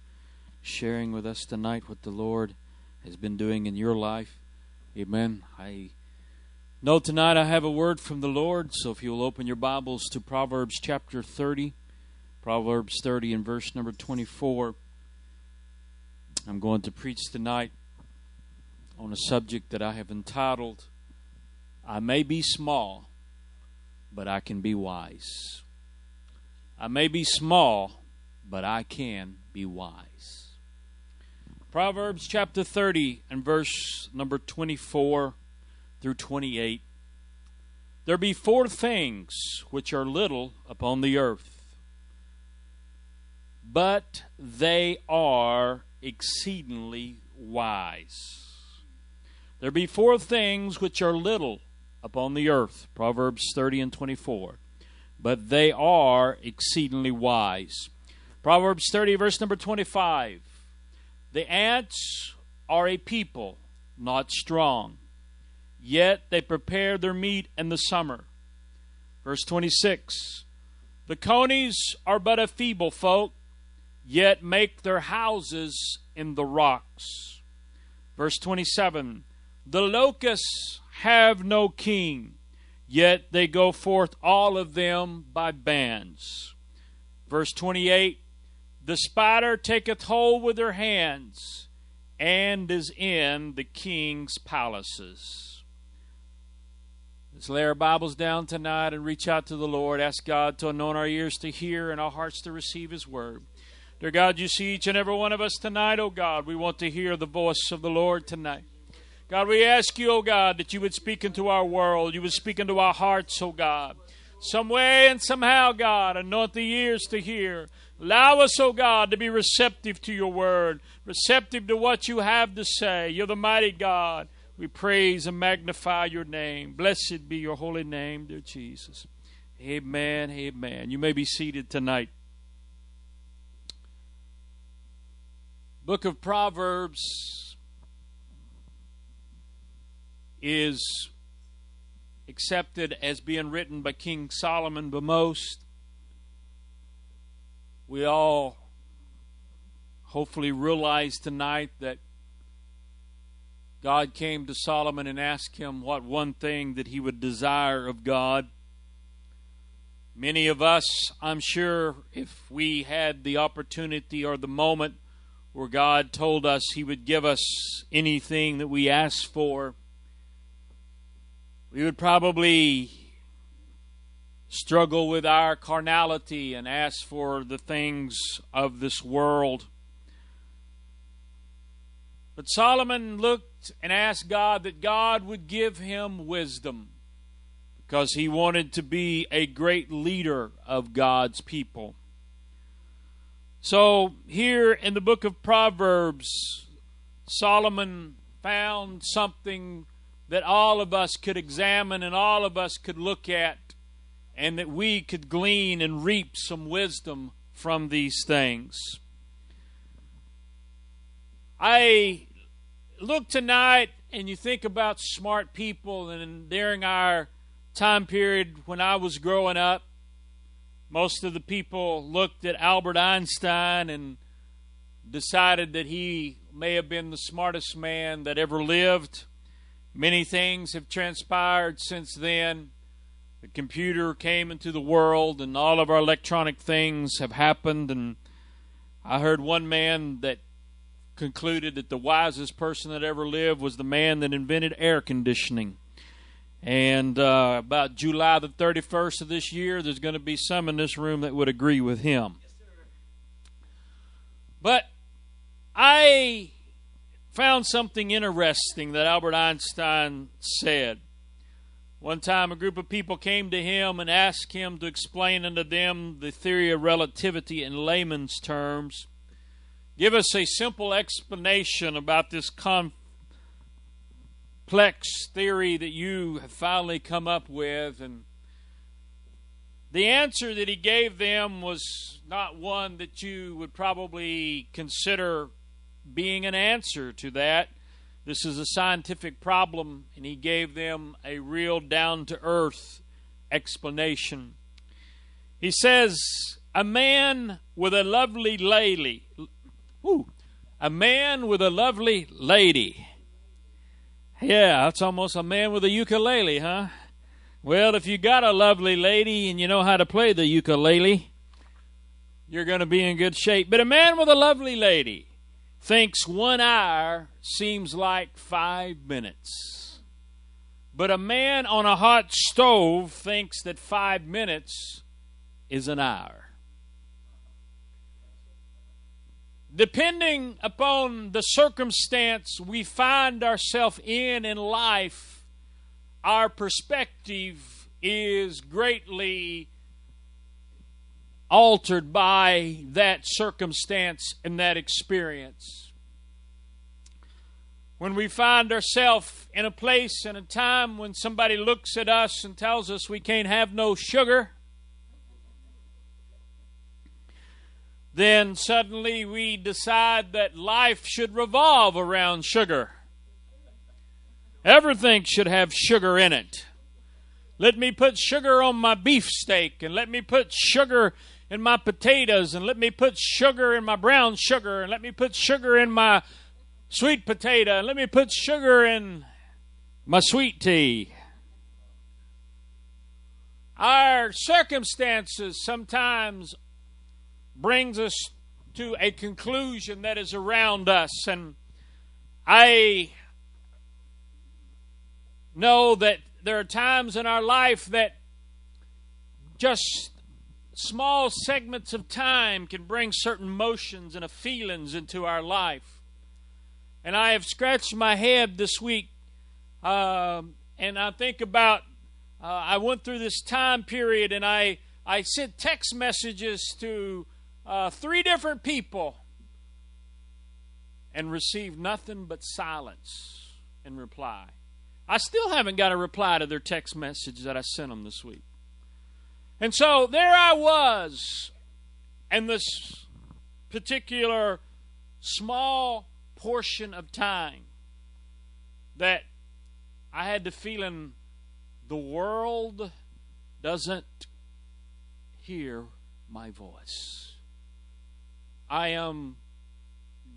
sharing with us tonight what the Lord has been doing in your life. Amen. I know tonight I have a word from the Lord, so if you'll open your Bibles to Proverbs chapter 30, Proverbs 30 and verse number 24. I'm going to preach tonight on a subject that I have entitled, I May Be Small, but I Can Be Wise. I may be small, but I can be wise. Proverbs chapter 30 and verse number 24 through 28. There be four things which are little upon the earth, but they are exceedingly wise. There be four things which are little upon the earth. Proverbs 30 and 24. But they are exceedingly wise. Proverbs 30, verse number 25. The ants are a people not strong, yet they prepare their meat in the summer. Verse 26. The conies are but a feeble folk, yet make their houses in the rocks. Verse 27 The locusts have no king, yet they go forth all of them by bands. Verse 28 The spider taketh hold with her hands, and is in the king's palaces. Let's lay our Bibles down tonight and reach out to the Lord. Ask God to anoint our ears to hear and our hearts to receive His word. Dear God, you see each and every one of us tonight, oh God. We want to hear the voice of the Lord tonight. God, we ask you, oh God, that you would speak into our world. You would speak into our hearts, oh God. Some way and somehow, God, anoint the ears to hear. Allow us, oh God, to be receptive to your word, receptive to what you have to say. You're the mighty God. We praise and magnify your name. Blessed be your holy name, dear Jesus. Amen. Amen. You may be seated tonight. Book of Proverbs is accepted as being written by King Solomon but most. We all hopefully realize tonight that God came to Solomon and asked him what one thing that he would desire of God. Many of us, I'm sure, if we had the opportunity or the moment where God told us he would give us anything that we asked for, we would probably struggle with our carnality and ask for the things of this world. But Solomon looked and asked God that God would give him wisdom because he wanted to be a great leader of God's people. So, here in the book of Proverbs, Solomon found something that all of us could examine and all of us could look at, and that we could glean and reap some wisdom from these things. I look tonight and you think about smart people, and during our time period when I was growing up, most of the people looked at Albert Einstein and decided that he may have been the smartest man that ever lived. Many things have transpired since then. The computer came into the world, and all of our electronic things have happened. And I heard one man that concluded that the wisest person that ever lived was the man that invented air conditioning. And uh, about July the 31st of this year, there's going to be some in this room that would agree with him. But I found something interesting that Albert Einstein said. One time, a group of people came to him and asked him to explain unto them the theory of relativity in layman's terms. Give us a simple explanation about this complex theory that you have finally come up with. And the answer that he gave them was not one that you would probably consider being an answer to that. This is a scientific problem, and he gave them a real down to earth explanation. He says, a man with a lovely lady. Ooh, a man with a lovely lady. Yeah, that's almost a man with a ukulele, huh? Well, if you got a lovely lady and you know how to play the ukulele, you're going to be in good shape. But a man with a lovely lady thinks one hour seems like five minutes. But a man on a hot stove thinks that five minutes is an hour. Depending upon the circumstance we find ourselves in in life, our perspective is greatly altered by that circumstance and that experience. When we find ourselves in a place and a time when somebody looks at us and tells us we can't have no sugar, then suddenly we decide that life should revolve around sugar. Everything should have sugar in it. Let me put sugar on my beefsteak, and let me put sugar in my potatoes, and let me put sugar in my brown sugar, and let me put sugar in my sweet potato, and let me put sugar in my sweet tea. Our circumstances sometimes brings us to a conclusion that is around us. And I know that there are times in our life that just small segments of time can bring certain motions and feelings into our life. And I have scratched my head this week, uh, and I think about uh, I went through this time period, and I I sent text messages to uh, three different people and received nothing but silence in reply. I still haven't got a reply to their text message that I sent them this week. And so there I was, and this particular small portion of time that I had the feeling the world doesn't hear my voice. I am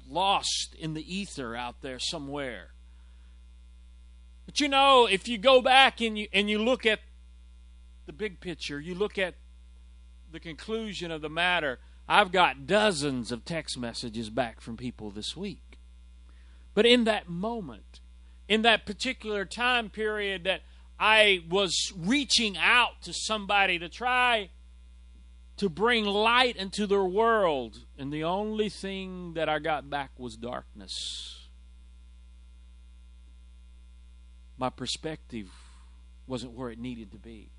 lost in the ether out there somewhere. But you know, if you go back and you and you look at the big picture, you look at the conclusion of the matter, I've got dozens of text messages back from people this week. But in that moment, in that particular time period that I was reaching out to somebody to try to bring light into their world, and the only thing that I got back was darkness. My perspective wasn't where it needed to be.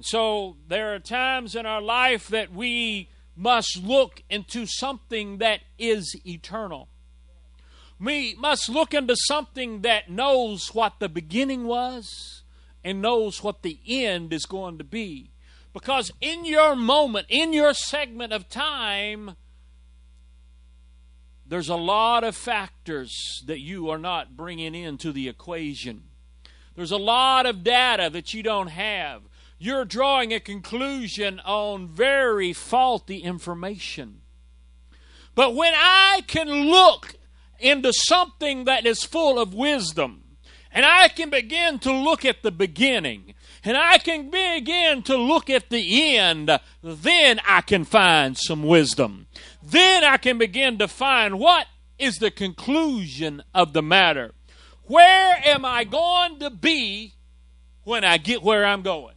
And so there are times in our life that we must look into something that is eternal. We must look into something that knows what the beginning was and knows what the end is going to be. Because in your moment, in your segment of time, there's a lot of factors that you are not bringing into the equation. There's a lot of data that you don't have. You're drawing a conclusion on very faulty information. But when I can look into something that is full of wisdom, and I can begin to look at the beginning, and I can begin to look at the end, then I can find some wisdom. Then I can begin to find what is the conclusion of the matter. Where am I going to be when I get where I'm going?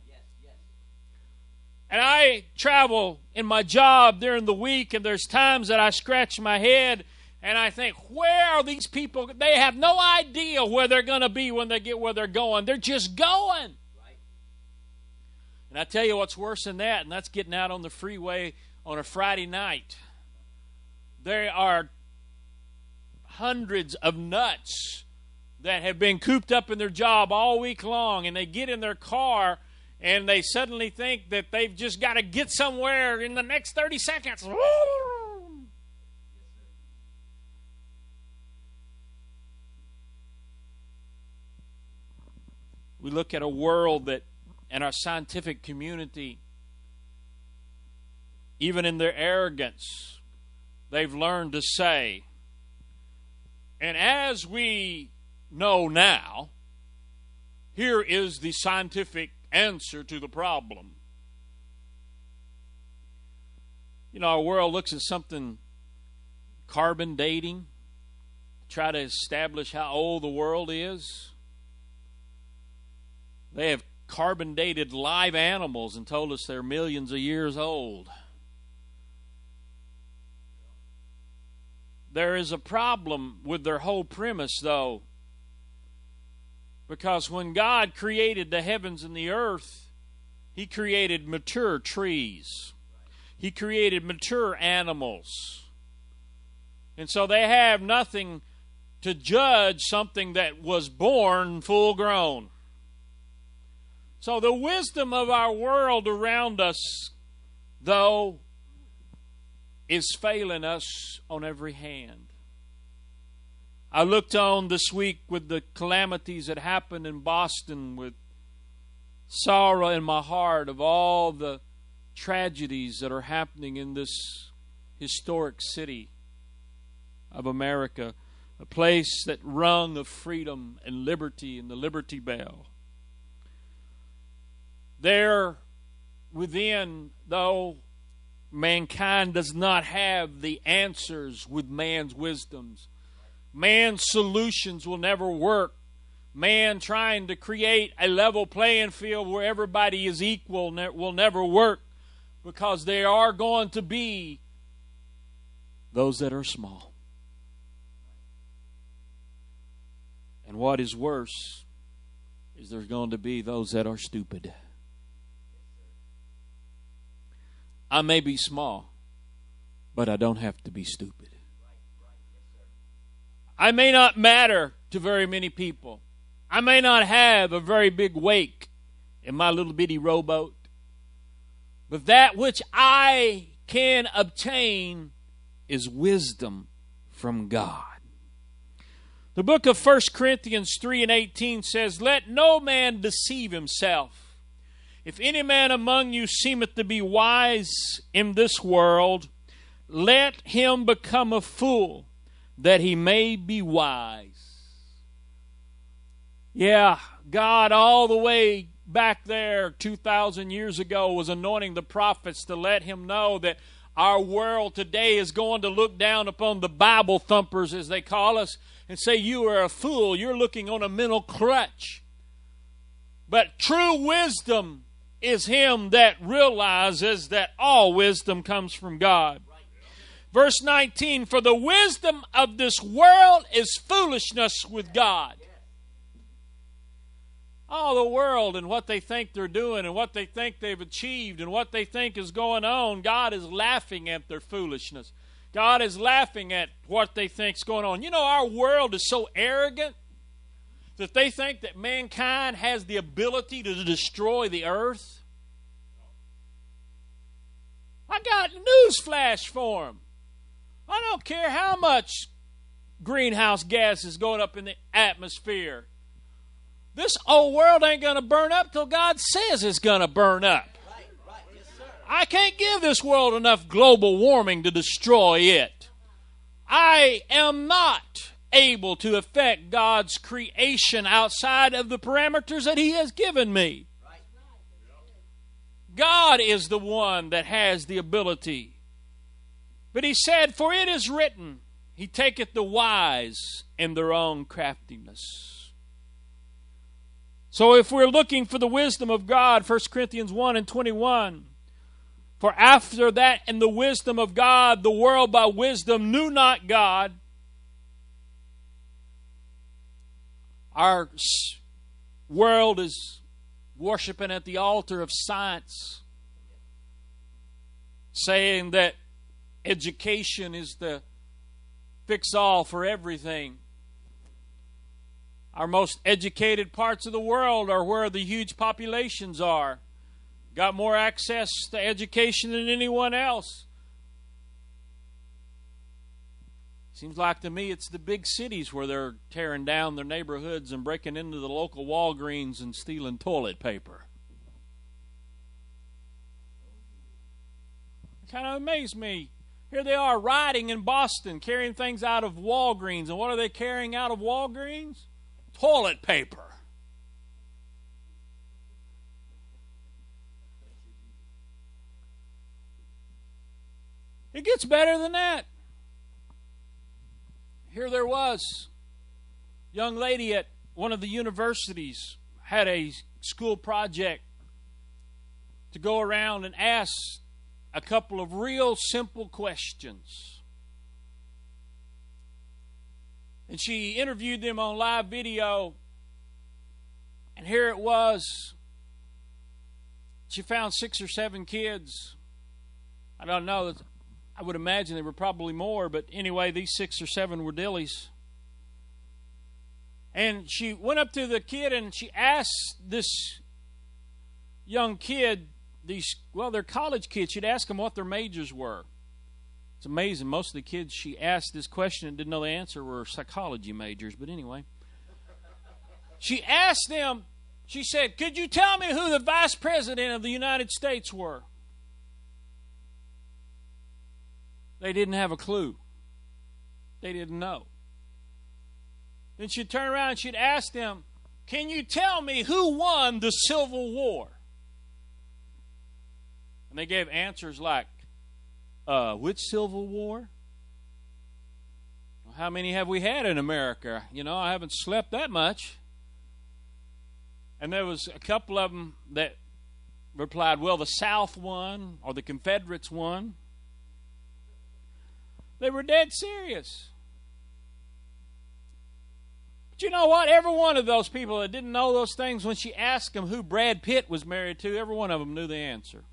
And I travel in my job during the week, and there's times that I scratch my head and I think, where are these people? They have no idea where they're going to be when they get where they're going. They're just going. And I tell you what's worse than that, and that's getting out on the freeway on a Friday night. There are hundreds of nuts that have been cooped up in their job all week long, and they get in their car and they suddenly think that they've just got to get somewhere in the next 30 seconds. We look at a world that and our scientific community even in their arrogance, they've learned to say, and as we know now, here is the scientific answer to the problem. You know, our world looks at something carbon dating, try to establish how old the world is. They have carbon dated live animals and told us they're millions of years old. There is a problem with their whole premise, though, because when God created the heavens and the earth, He created mature trees, He created mature animals. And so they have nothing to judge something that was born full grown. So the wisdom of our world around us, though, is failing us on every hand. I looked on this week with the calamities that happened in Boston with sorrow in my heart of all the tragedies that are happening in this historic city of America, a place that rung of freedom and liberty and the Liberty Bell. There within, though mankind does not have the answers with man's wisdoms, man's solutions will never work. Man trying to create a level playing field where everybody is equal will never work because there are going to be those that are small. And what is worse is there's going to be those that are stupid. I may be small, but I don't have to be stupid. I may not matter to very many people. I may not have a very big wake in my little bitty rowboat. But that which I can obtain is wisdom from God. The book of 1 Corinthians 3 and 18 says, Let no man deceive himself. If any man among you seemeth to be wise in this world, let him become a fool, that he may be wise. Yeah, God, all the way back there 2,000 years ago, was anointing the prophets to let him know that our world today is going to look down upon the Bible thumpers, as they call us, and say, You are a fool. You're looking on a mental crutch. But true wisdom is him that realizes that all wisdom comes from God. Verse 19 For the wisdom of this world is foolishness with God. All the world and what they think they're doing and what they think they've achieved and what they think is going on, God is laughing at their foolishness. God is laughing at what they think is going on. You know, our world is so arrogant that they think that mankind has the ability to destroy the earth? I got news flash for them. I don't care how much greenhouse gas is going up in the atmosphere. This old world ain't going to burn up till God says it's going to burn up. I can't give this world enough global warming to destroy it. I am not able to affect God's creation outside of the parameters that He has given me. God is the one that has the ability. But He said, For it is written, He taketh the wise in their own craftiness. So if we're looking for the wisdom of God, 1 Corinthians 1 and 21, for after that in the wisdom of God, the world by wisdom knew not God, Our world is worshiping at the altar of science, saying that education is the fix all for everything. Our most educated parts of the world are where the huge populations are. Got more access to education than anyone else. Seems like to me it's the big cities where they're tearing down their neighborhoods and breaking into the local Walgreens and stealing toilet paper. kind of amazed me. Here they are riding in Boston, carrying things out of Walgreens. And what are they carrying out of Walgreens? Toilet paper. It gets better than that. Here there was young lady at one of the universities had a school project to go around and ask a couple of real simple questions. And she interviewed them on live video. And here it was. She found six or seven kids. I don't know. I would imagine there were probably more, but anyway, these six or seven were dillies. And she went up to the kid and she asked this young kid, these, well, they're college kids, she'd ask them what their majors were. It's amazing. Most of the kids she asked this question and didn't know the answer were psychology majors, but anyway. She asked them, she said, Could you tell me who the vice president of the United States were? They didn't have a clue. They didn't know. Then she'd turn around and she'd ask them, Can you tell me who won the Civil War? And they gave answers like, uh, which Civil War? How many have we had in America? You know, I haven't slept that much. And there was a couple of them that replied, well, the South won or the Confederates won. They were dead serious. But you know what? Every one of those people that didn't know those things, when she asked them who Brad Pitt was married to, every one of them knew the answer.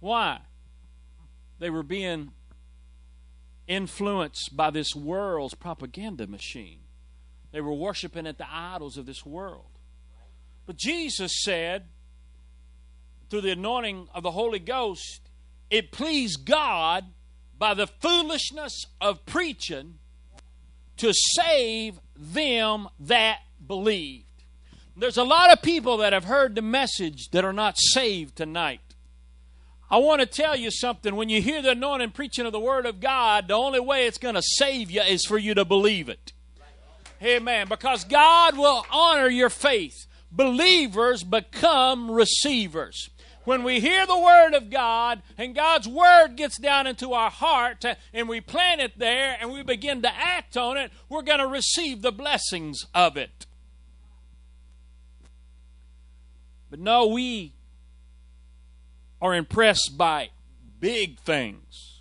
Why? They were being influenced by this world's propaganda machine. They were worshiping at the idols of this world. But Jesus said, through the anointing of the Holy Ghost, it pleased God by the foolishness of preaching to save them that believed. There's a lot of people that have heard the message that are not saved tonight. I want to tell you something. When you hear the anointing preaching of the Word of God, the only way it's going to save you is for you to believe it. Amen. Because God will honor your faith. Believers become receivers. When we hear the Word of God and God's Word gets down into our heart and we plant it there and we begin to act on it, we're going to receive the blessings of it. But no, we are impressed by big things.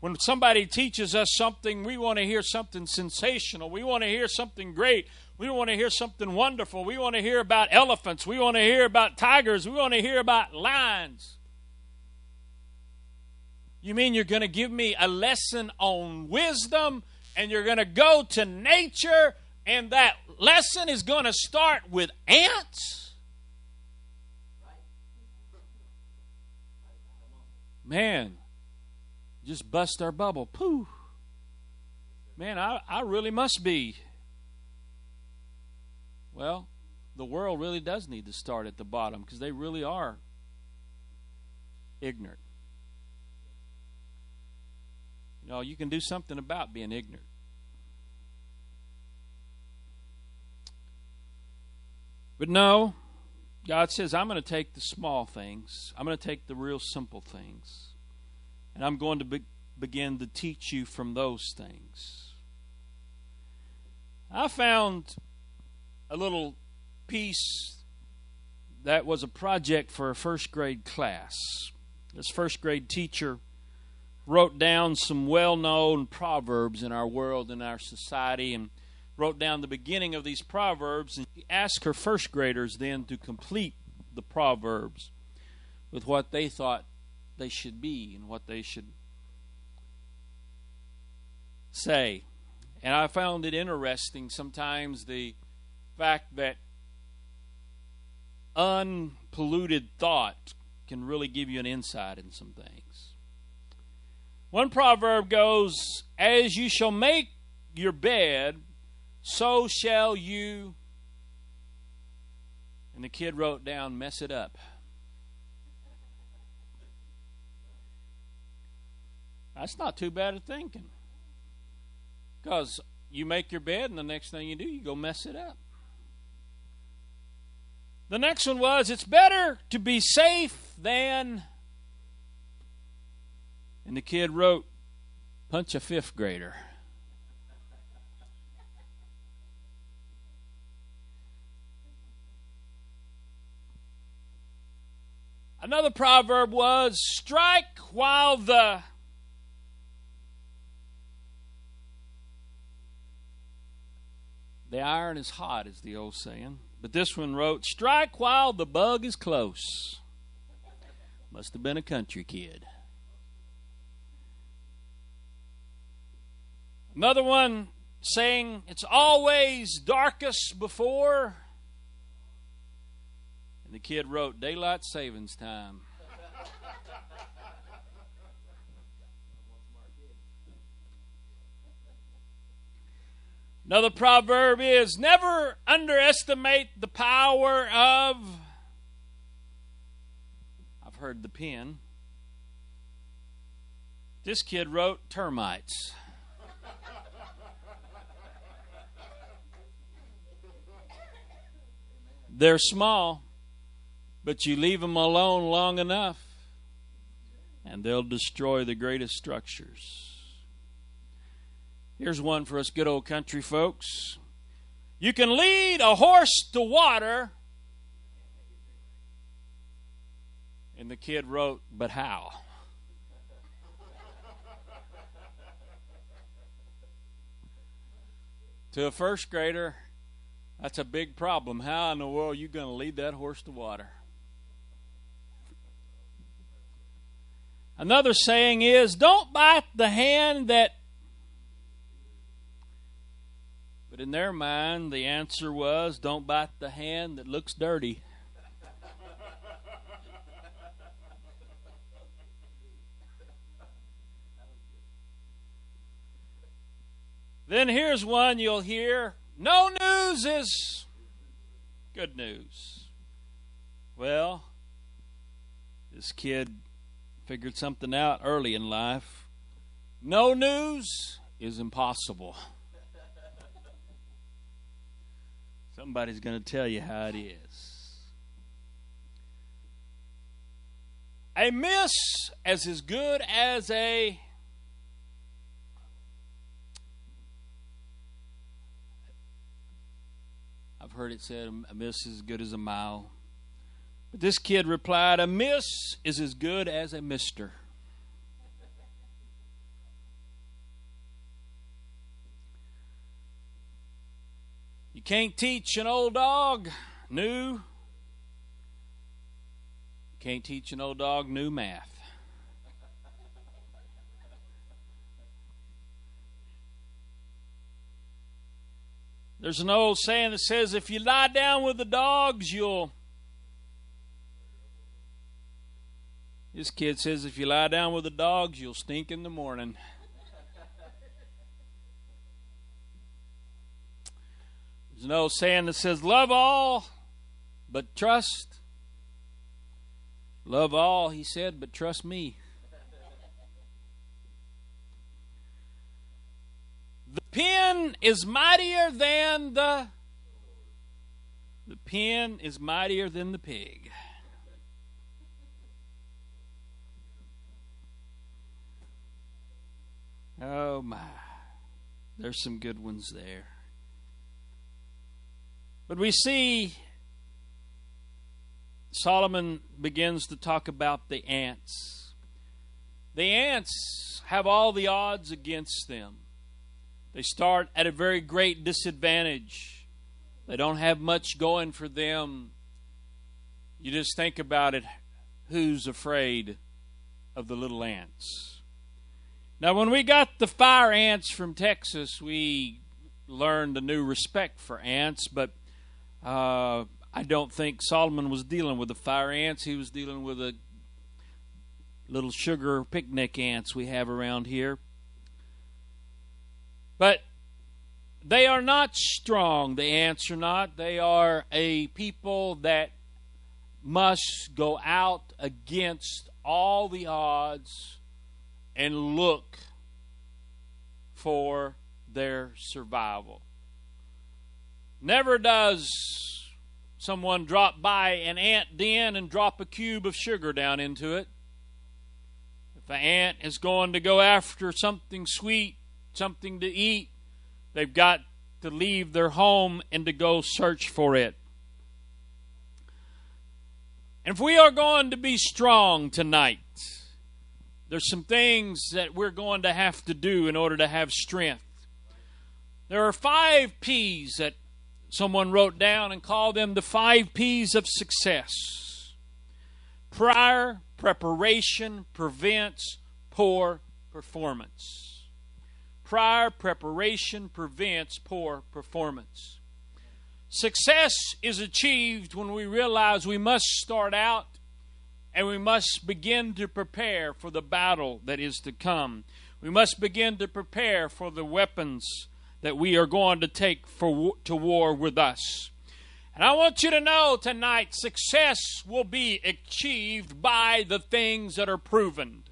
When somebody teaches us something, we want to hear something sensational. We want to hear something great. We want to hear something wonderful. We want to hear about elephants. We want to hear about tigers. We want to hear about lions. You mean you're going to give me a lesson on wisdom and you're going to go to nature and that lesson is going to start with ants? Man, just bust our bubble. Pooh. Man, I, I really must be. Well, the world really does need to start at the bottom because they really are ignorant. You know, you can do something about being ignorant. But no, God says, I'm going to take the small things, I'm going to take the real simple things, and I'm going to be- begin to teach you from those things. I found a little piece that was a project for a first grade class. This first grade teacher wrote down some well known proverbs in our world, in our society, and wrote down the beginning of these proverbs, and she asked her first graders then to complete the proverbs with what they thought they should be and what they should say. And I found it interesting sometimes the fact that unpolluted thought can really give you an insight in some things. One proverb goes, As you shall make your bed, so shall you. And the kid wrote down, mess it up. That's not too bad of thinking. Because you make your bed, and the next thing you do, you go mess it up. The next one was it's better to be safe than. And the kid wrote, punch a fifth grader. Another proverb was strike while the the iron is hot, is the old saying. But this one wrote, strike while the bug is close. Must have been a country kid. Another one saying, it's always darkest before and the kid wrote, Daylight Savings Time. Another proverb is never underestimate the power of. I've heard the pen. This kid wrote termites. They're small, but you leave them alone long enough, and they'll destroy the greatest structures. Here's one for us good old country folks. You can lead a horse to water. And the kid wrote, But how? <laughs> to a first grader, that's a big problem. How in the world are you going to lead that horse to water? Another saying is don't bite the hand that. But in their mind, the answer was don't bite the hand that looks dirty. then here's one you'll hear no news is good news. Well, this kid figured something out early in life. No news is impossible. <laughs> Somebody's going to tell you how it is. A miss as as good as a I've heard it said a miss is as good as a mile. But this kid replied, A miss is as good as a mister. You can't teach an old dog new. You can't teach an old dog new math. There's an old saying that says if you lie down with the dogs, you'll This kid says if you lie down with the dogs, you'll stink in the morning. There's an old saying that says, Love all, but trust. Love all, he said, but trust me. The pen is mightier than the. The pen is mightier than the pig. Oh my. There's some good ones there. But we see Solomon begins to talk about the ants. The ants have all the odds against them. They start at a very great disadvantage. They don't have much going for them. You just think about it who's afraid of the little ants? Now, when we got the fire ants from Texas, we learned a new respect for ants, but uh, I don't think Solomon was dealing with the fire ants. He was dealing with the little sugar picnic ants we have around here. But they are not strong, the ants are not. They are a people that must go out against all the odds and look for their survival. Never does someone drop by an ant den and drop a cube of sugar down into it. If an ant is going to go after something sweet, something to eat, they've got to leave their home and to go search for it. And if we are going to be strong tonight, there's some things that we're going to have to do in order to have strength. There are five P's that someone wrote down and called them the five P's of success. Prior preparation prevents poor performance. Prior preparation prevents poor performance. Success is achieved when we realize we must start out and we must begin to prepare for the battle that is to come. We must begin to prepare for the weapons that we are going to take for to war with us. And I want you to know tonight success will be achieved by the things that are proven.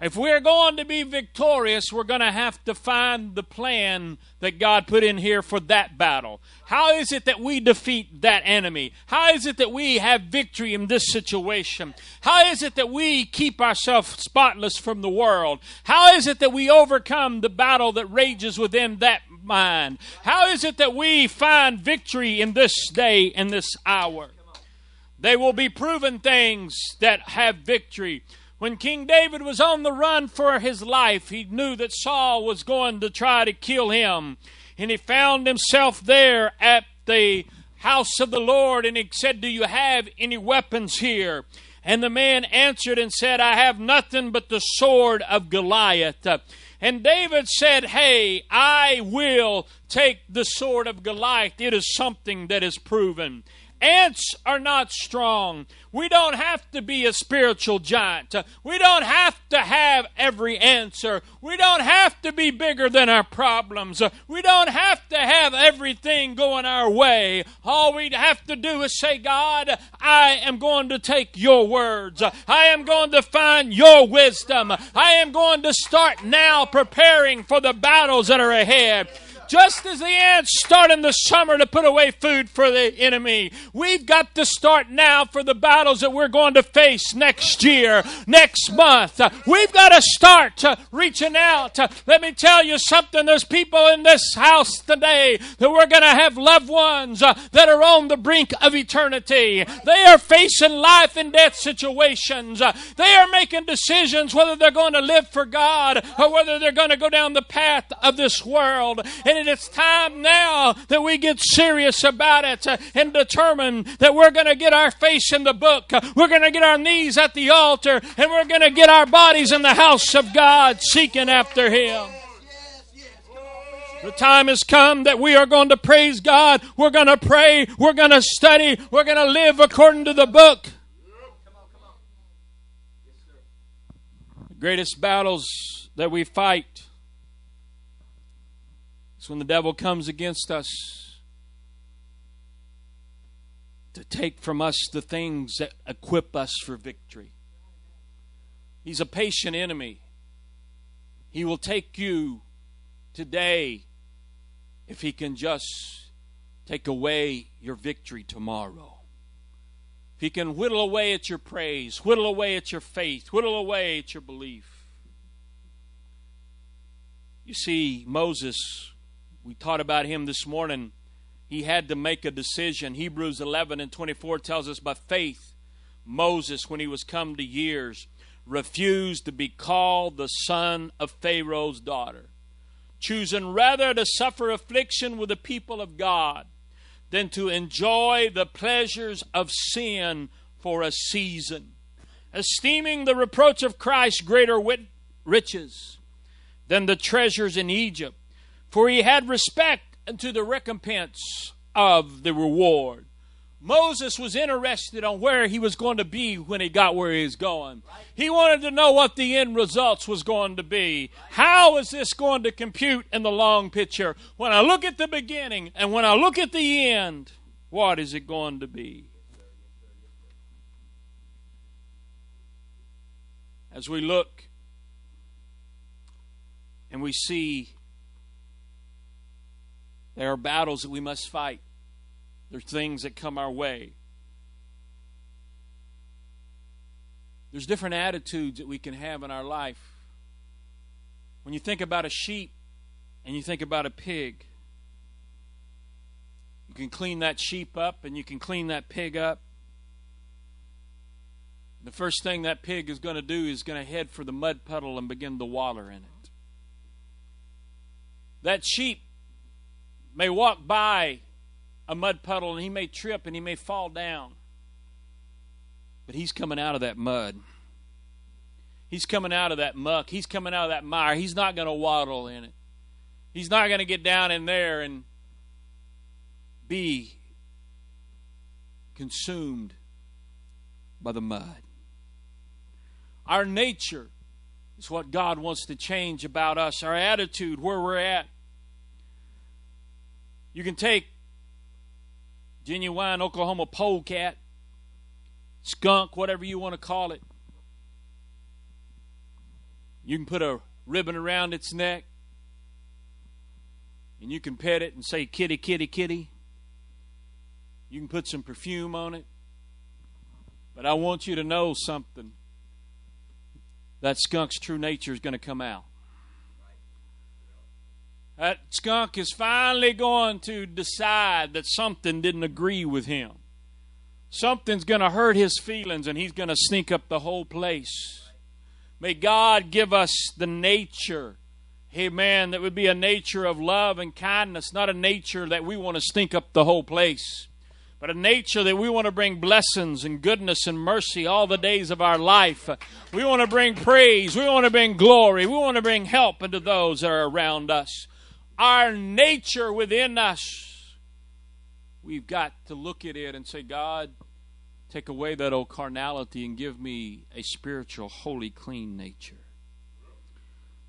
If we're going to be victorious, we're going to have to find the plan that God put in here for that battle. How is it that we defeat that enemy? How is it that we have victory in this situation? How is it that we keep ourselves spotless from the world? How is it that we overcome the battle that rages within that mind? How is it that we find victory in this day and this hour? They will be proven things that have victory. When King David was on the run for his life, he knew that Saul was going to try to kill him. And he found himself there at the house of the Lord, and he said, Do you have any weapons here? And the man answered and said, I have nothing but the sword of Goliath. And David said, Hey, I will take the sword of Goliath. It is something that is proven. Ants are not strong. We don't have to be a spiritual giant. We don't have to have every answer. We don't have to be bigger than our problems. We don't have to have everything going our way. All we have to do is say, God, I am going to take your words. I am going to find your wisdom. I am going to start now preparing for the battles that are ahead. Just as the ants start in the summer to put away food for the enemy, we've got to start now for the battles that we're going to face next year, next month. We've got to start uh, reaching out. Uh, let me tell you something. There's people in this house today that we're going to have loved ones uh, that are on the brink of eternity. They are facing life and death situations. They are making decisions whether they're going to live for God or whether they're going to go down the path of this world. And and it's time now that we get serious about it uh, and determine that we're going to get our face in the book. We're going to get our knees at the altar and we're going to get our bodies in the house of God seeking after Him. The time has come that we are going to praise God. We're going to pray. We're going to study. We're going to live according to the book. The greatest battles that we fight it's when the devil comes against us to take from us the things that equip us for victory. He's a patient enemy. He will take you today if he can just take away your victory tomorrow. If he can whittle away at your praise, whittle away at your faith, whittle away at your belief. You see, Moses we taught about him this morning. He had to make a decision. Hebrews 11 and 24 tells us by faith, Moses, when he was come to years, refused to be called the son of Pharaoh's daughter, choosing rather to suffer affliction with the people of God than to enjoy the pleasures of sin for a season, esteeming the reproach of Christ greater wit- riches than the treasures in Egypt for he had respect unto the recompense of the reward. Moses was interested on where he was going to be when he got where he was going. He wanted to know what the end results was going to be. How is this going to compute in the long picture? When I look at the beginning and when I look at the end, what is it going to be? As we look and we see there are battles that we must fight. There's things that come our way. There's different attitudes that we can have in our life. When you think about a sheep and you think about a pig, you can clean that sheep up and you can clean that pig up. The first thing that pig is going to do is going to head for the mud puddle and begin to waller in it. That sheep may walk by a mud puddle and he may trip and he may fall down. But he's coming out of that mud. He's coming out of that muck. He's coming out of that mire. He's not going to waddle in it. He's not going to get down in there and be consumed by the mud. Our nature is what God wants to change about us, our attitude, where we're at. You can take genuine Oklahoma polecat, skunk, whatever you want to call it. You can put a ribbon around its neck, and you can pet it and say, kitty, kitty, kitty. You can put some perfume on it. But I want you to know something. That skunk's true nature is going to come out. That skunk is finally going to decide that something didn't agree with him. Something's going to hurt his feelings, and he's going to sneak up the whole place. May God give us the nature, amen, that would be a nature of love and kindness, not a nature that we want to stink up the whole place but a nature that we want to bring blessings and goodness and mercy all the days of our life. We want to bring praise. We want to bring glory. We want to bring help into those that are around us our nature within us, we've got to look at it and say, God, take away that old carnality and give me a spiritual, holy, clean nature.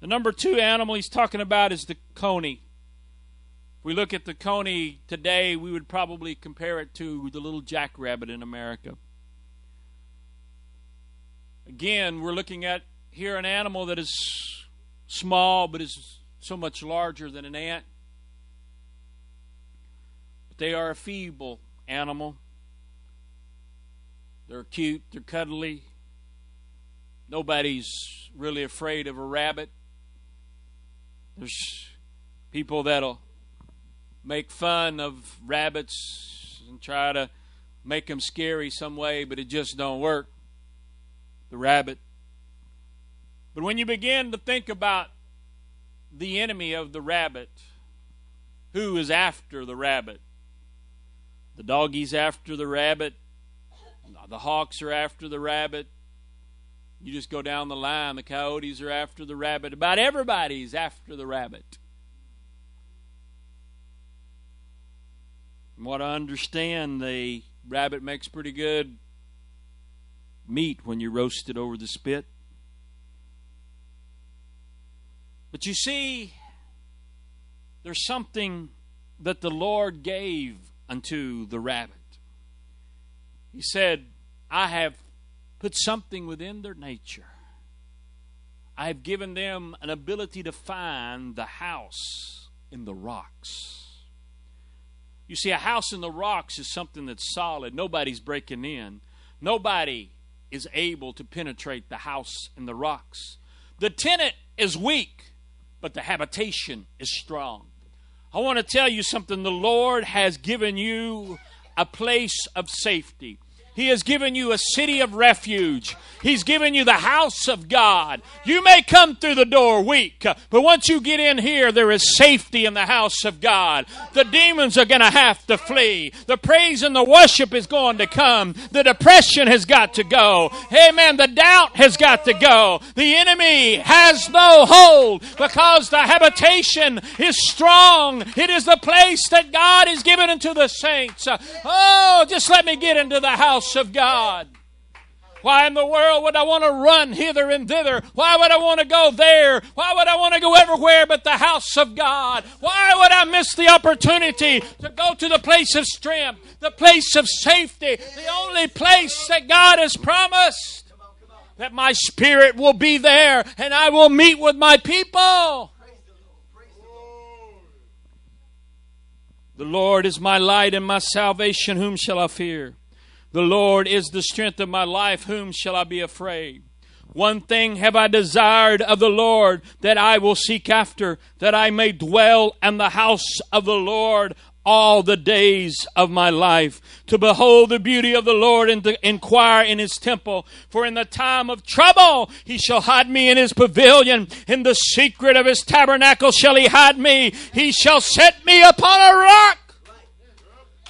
The number two animal he's talking about is the coney. If we look at the coney today, we would probably compare it to the little jackrabbit in America. Again, we're looking at here an animal that is small but is so much larger than an ant. But they are a feeble animal. They're cute, they're cuddly. Nobody's really afraid of a rabbit. There's people that'll make fun of rabbits and try to make them scary some way, but it just don't work. The rabbit. But when you begin to think about the enemy of the rabbit. Who is after the rabbit? The doggies after the rabbit. The hawks are after the rabbit. You just go down the line. The coyotes are after the rabbit. About everybody's after the rabbit. From what I understand, the rabbit makes pretty good meat when you roast it over the spit. But you see, there's something that the Lord gave unto the rabbit. He said, I have put something within their nature. I have given them an ability to find the house in the rocks. You see, a house in the rocks is something that's solid. Nobody's breaking in. Nobody is able to penetrate the house in the rocks. The tenant is weak but the habitation is strong. I want to tell you something. The Lord has given you a place of safety. He has given you a city of refuge. He's given you the house of God. You may come through the door weak, but once you get in here, there is safety in the house of God. The demons are going to have to flee. The praise and the worship is going to come. The depression has got to go. Amen. The doubt has got to go. The enemy has no hold because the habitation is strong. It is the place that God has given unto the saints. Oh, just let me get into the house house of God. Why in the world would I want to run hither and thither? Why would I want to go there? Why would I want to go everywhere but the house of God? Why would I miss the opportunity to go to the place of strength, the place of safety, the only place that God has promised? That my spirit will be there and I will meet with my people. The Lord is my light and my salvation. Whom shall I fear? The Lord is the strength of my life. Whom shall I be afraid? One thing have I desired of the Lord that I will seek after, that I may dwell in the house of the Lord all the days of my life, to behold the beauty of the Lord and to inquire in his temple. For in the time of trouble he shall hide me in his pavilion. In the secret of his tabernacle shall he hide me. He shall set me upon a rock.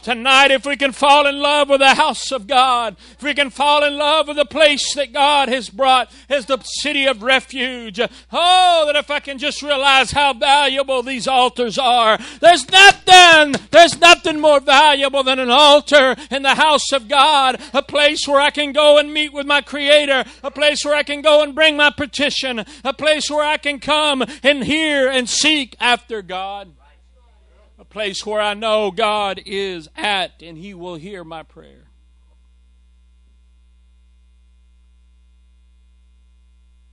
Tonight, if we can fall in love with the house of God, if we can fall in love with the place that God has brought as the city of refuge, oh, that if I can just realize how valuable these altars are, there's nothing, there's nothing more valuable than an altar in the house of God, a place where I can go and meet with my Creator, a place where I can go and bring my petition, a place where I can come and hear and seek after God place where I know God is at and He will hear my prayer.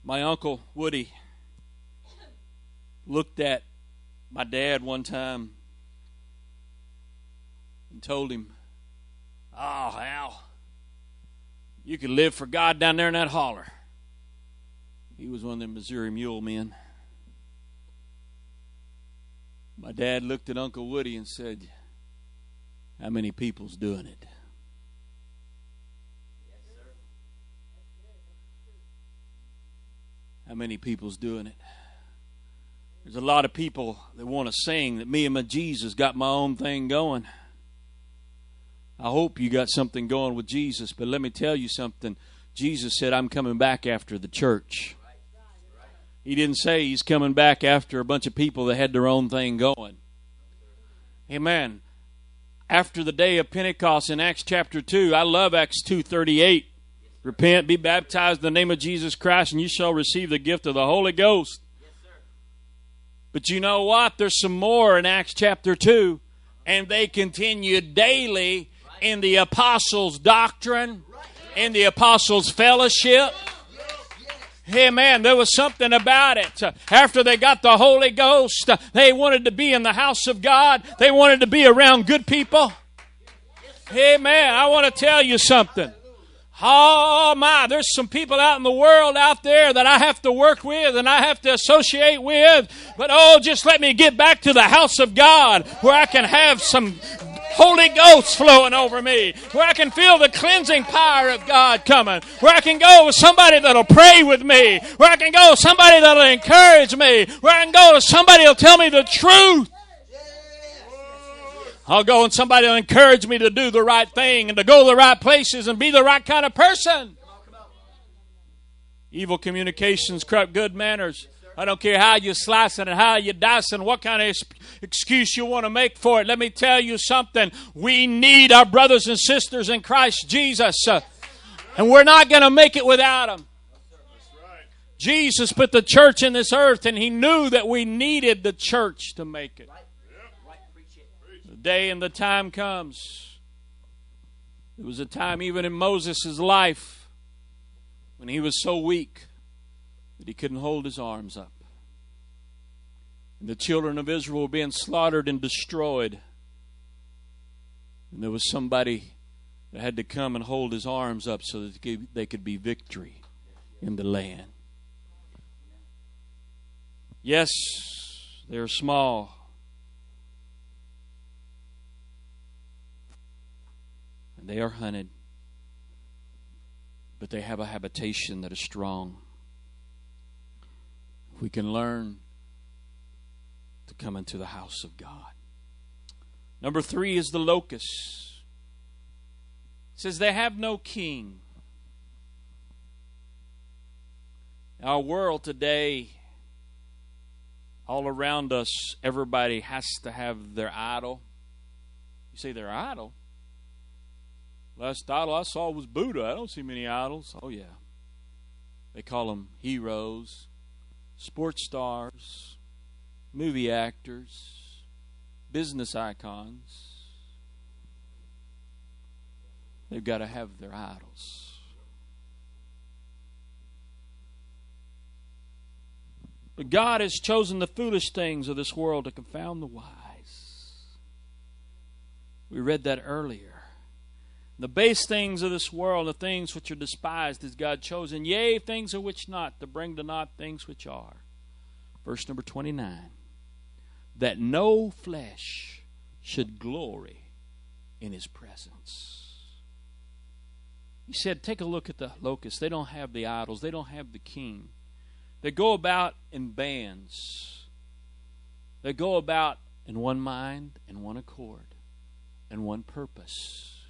My uncle Woody looked at my dad one time and told him, Oh, Al, you could live for God down there in that holler. He was one of them Missouri mule men. My dad looked at Uncle Woody and said, How many people's doing it? How many people's doing it? There's a lot of people that want to sing that me and my Jesus got my own thing going. I hope you got something going with Jesus, but let me tell you something. Jesus said, I'm coming back after the church. He didn't say he's coming back after a bunch of people that had their own thing going. Amen. After the day of Pentecost in Acts chapter 2, I love Acts 2:38. Repent, be baptized in the name of Jesus Christ and you shall receive the gift of the Holy Ghost. But you know what? There's some more in Acts chapter 2 and they continued daily in the apostles' doctrine, in the apostles' fellowship Hey man, there was something about it. After they got the Holy Ghost, they wanted to be in the house of God. They wanted to be around good people. Hey man, I want to tell you something. Oh my, there's some people out in the world out there that I have to work with and I have to associate with. But oh, just let me get back to the house of God where I can have some Holy Ghost flowing over me, where I can feel the cleansing power of God coming, where I can go with somebody that'll pray with me, where I can go with somebody that'll encourage me, where I can go to somebody that'll tell me the truth. I'll go and somebody will encourage me to do the right thing and to go to the right places and be the right kind of person. Evil communications corrupt good manners. I don't care how you slice it and how you dice and what kind of excuse you want to make for it. Let me tell you something. We need our brothers and sisters in Christ Jesus. Uh, and we're not going to make it without them. Jesus put the church in this earth, and He knew that we needed the church to make it. The day and the time comes. There was a time, even in Moses' life, when he was so weak that he couldn't hold his arms up. And the children of Israel were being slaughtered and destroyed. And there was somebody that had to come and hold his arms up so that they could be victory in the land. Yes, they're small. And they are hunted. But they have a habitation that is strong we can learn to come into the house of God. Number three is the locust. It says they have no king. Our world today, all around us, everybody has to have their idol. You say their idol? Last idol I saw was Buddha. I don't see many idols. Oh, yeah. They call them heroes sports stars, movie actors, business icons. They've got to have their idols. But God has chosen the foolish things of this world to confound the wise. We read that earlier. The base things of this world, the things which are despised, is God chosen, yea, things of which not, to bring to naught things which are. Verse number 29 that no flesh should glory in his presence. He said, Take a look at the locusts. They don't have the idols, they don't have the king. They go about in bands, they go about in one mind and one accord and one purpose,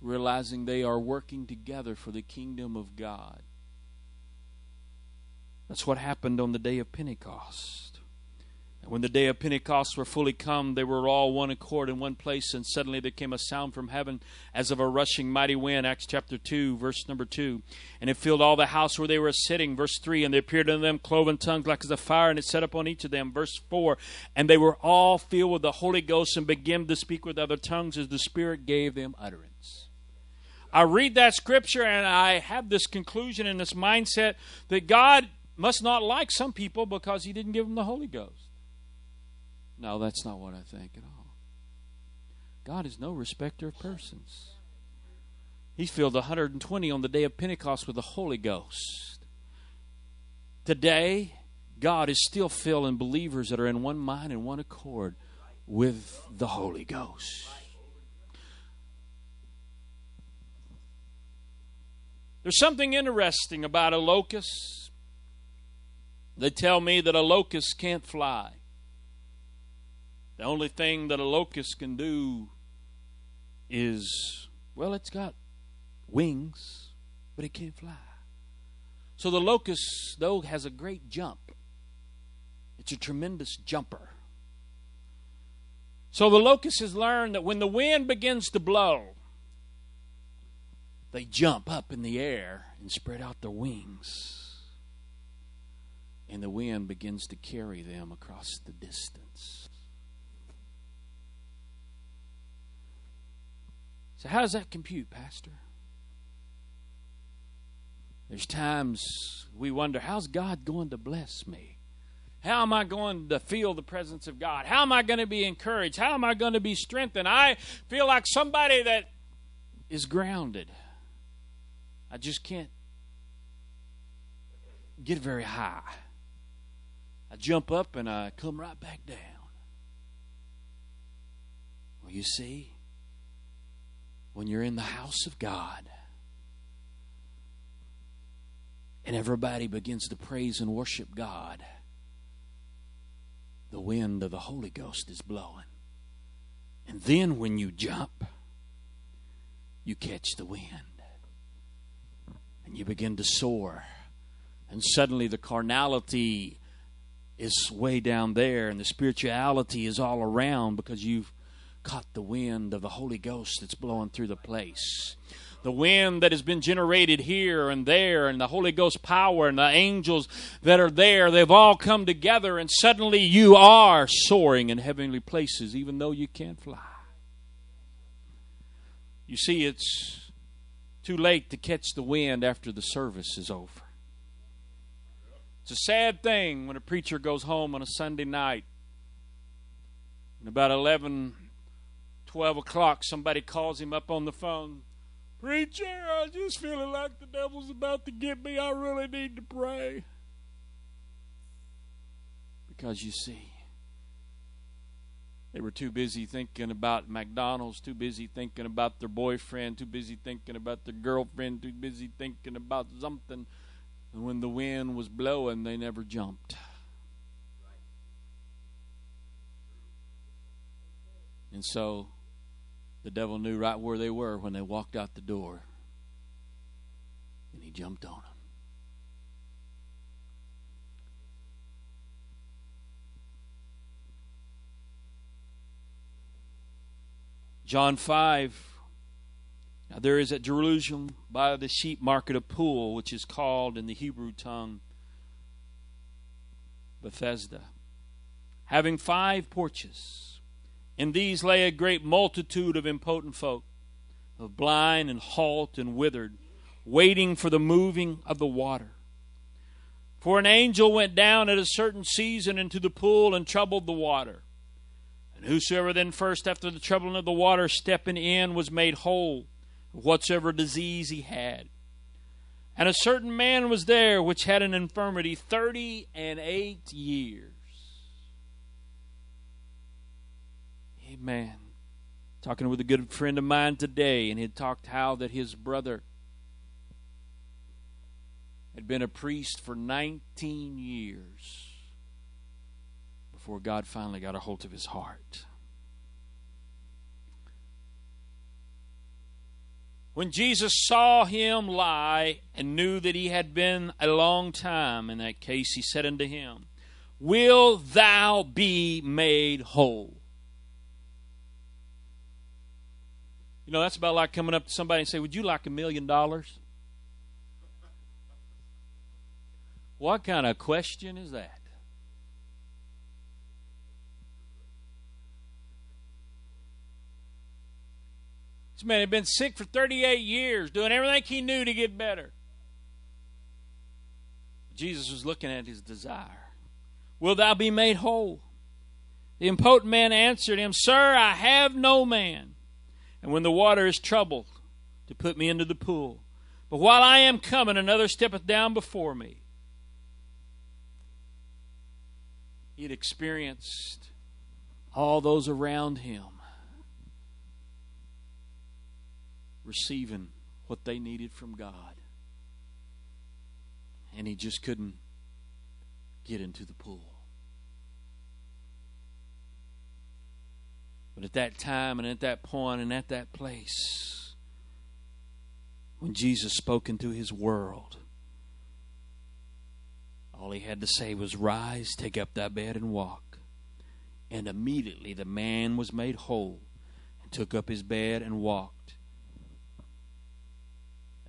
realizing they are working together for the kingdom of God. That's what happened on the day of Pentecost. And when the day of Pentecost were fully come, they were all one accord in one place, and suddenly there came a sound from heaven as of a rushing mighty wind. Acts chapter 2, verse number 2. And it filled all the house where they were sitting. Verse 3. And there appeared unto them cloven tongues like as a fire, and it set upon each of them. Verse 4. And they were all filled with the Holy Ghost and began to speak with other tongues as the Spirit gave them utterance. I read that scripture and I have this conclusion and this mindset that God must not like some people because He didn't give them the Holy Ghost. No, that's not what I think at all. God is no respecter of persons. He filled 120 on the day of Pentecost with the Holy Ghost. Today, God is still filling believers that are in one mind and one accord with the Holy Ghost. There's something interesting about a locust. They tell me that a locust can't fly. The only thing that a locust can do is, well, it's got wings, but it can't fly. So the locust, though, has a great jump. It's a tremendous jumper. So the locust has learned that when the wind begins to blow, they jump up in the air and spread out their wings. And the wind begins to carry them across the distance. So, how does that compute, Pastor? There's times we wonder, how's God going to bless me? How am I going to feel the presence of God? How am I going to be encouraged? How am I going to be strengthened? I feel like somebody that is grounded. I just can't get very high. I jump up and I come right back down. Well, you see, when you're in the house of God and everybody begins to praise and worship God, the wind of the Holy Ghost is blowing. And then when you jump, you catch the wind and you begin to soar. And suddenly the carnality is way down there and the spirituality is all around because you've caught the wind of the Holy Ghost that's blowing through the place. The wind that has been generated here and there, and the Holy Ghost power and the angels that are there, they've all come together, and suddenly you are soaring in heavenly places, even though you can't fly. You see, it's too late to catch the wind after the service is over. It's a sad thing when a preacher goes home on a Sunday night and about 11 12 o'clock, somebody calls him up on the phone. Preacher, I just feeling like the devil's about to get me. I really need to pray. Because you see, they were too busy thinking about McDonald's, too busy thinking about their boyfriend, too busy thinking about their girlfriend, too busy thinking about something. And when the wind was blowing, they never jumped. And so the devil knew right where they were when they walked out the door. And he jumped on them. John 5. Now there is at Jerusalem by the sheep market a pool, which is called in the Hebrew tongue Bethesda, having five porches. In these lay a great multitude of impotent folk, of blind and halt and withered, waiting for the moving of the water. For an angel went down at a certain season into the pool and troubled the water. And whosoever then first after the troubling of the water stepping in was made whole of whatsoever disease he had. And a certain man was there which had an infirmity thirty and eight years. Amen. Talking with a good friend of mine today, and he talked how that his brother had been a priest for 19 years before God finally got a hold of his heart. When Jesus saw him lie and knew that he had been a long time in that case, he said unto him, Will thou be made whole? You know, that's about like coming up to somebody and say, Would you like a million dollars? What kind of question is that? This man had been sick for 38 years, doing everything he knew to get better. Jesus was looking at his desire. Will thou be made whole? The impotent man answered him, Sir, I have no man. And when the water is troubled, to put me into the pool. But while I am coming, another steppeth down before me. He had experienced all those around him receiving what they needed from God. And he just couldn't get into the pool. But at that time and at that point and at that place, when Jesus spoke into his world, all he had to say was, Rise, take up thy bed, and walk. And immediately the man was made whole and took up his bed and walked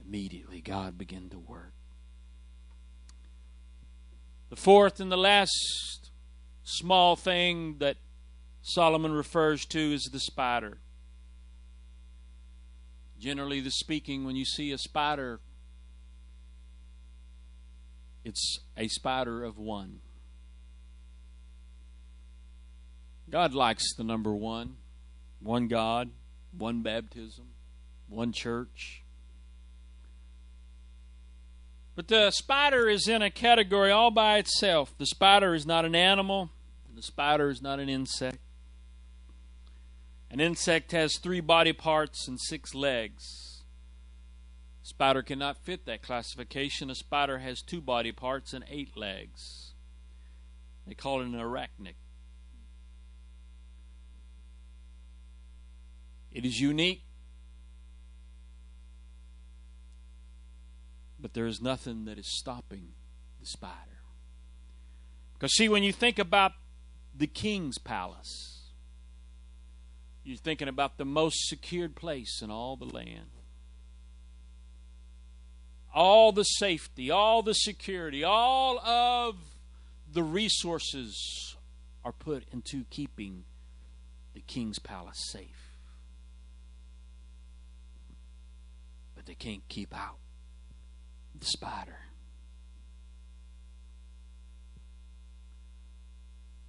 immediately God began to work. The fourth and the last small thing that Solomon refers to is the spider. Generally the speaking, when you see a spider, it's a spider of one. God likes the number one one God, one baptism, one church. But the spider is in a category all by itself. The spider is not an animal, the spider is not an insect. An insect has three body parts and six legs. Spider cannot fit that classification. A spider has two body parts and eight legs. They call it an arachnid. It is unique But there is nothing that is stopping the spider. Because, see, when you think about the king's palace, you're thinking about the most secured place in all the land. All the safety, all the security, all of the resources are put into keeping the king's palace safe. But they can't keep out the spider.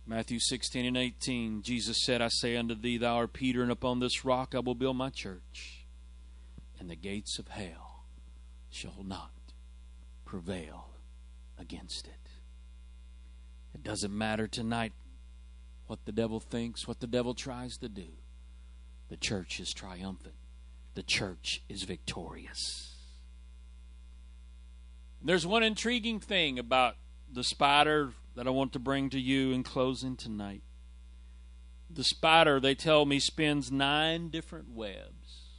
Matthew 16 and 18, Jesus said, I say unto thee, Thou art Peter, and upon this rock I will build my church, and the gates of hell shall not prevail against it. It doesn't matter tonight what the devil thinks, what the devil tries to do. The church is triumphant, the church is victorious. There's one intriguing thing about the spider that I want to bring to you in closing tonight. The spider, they tell me, spins nine different webs.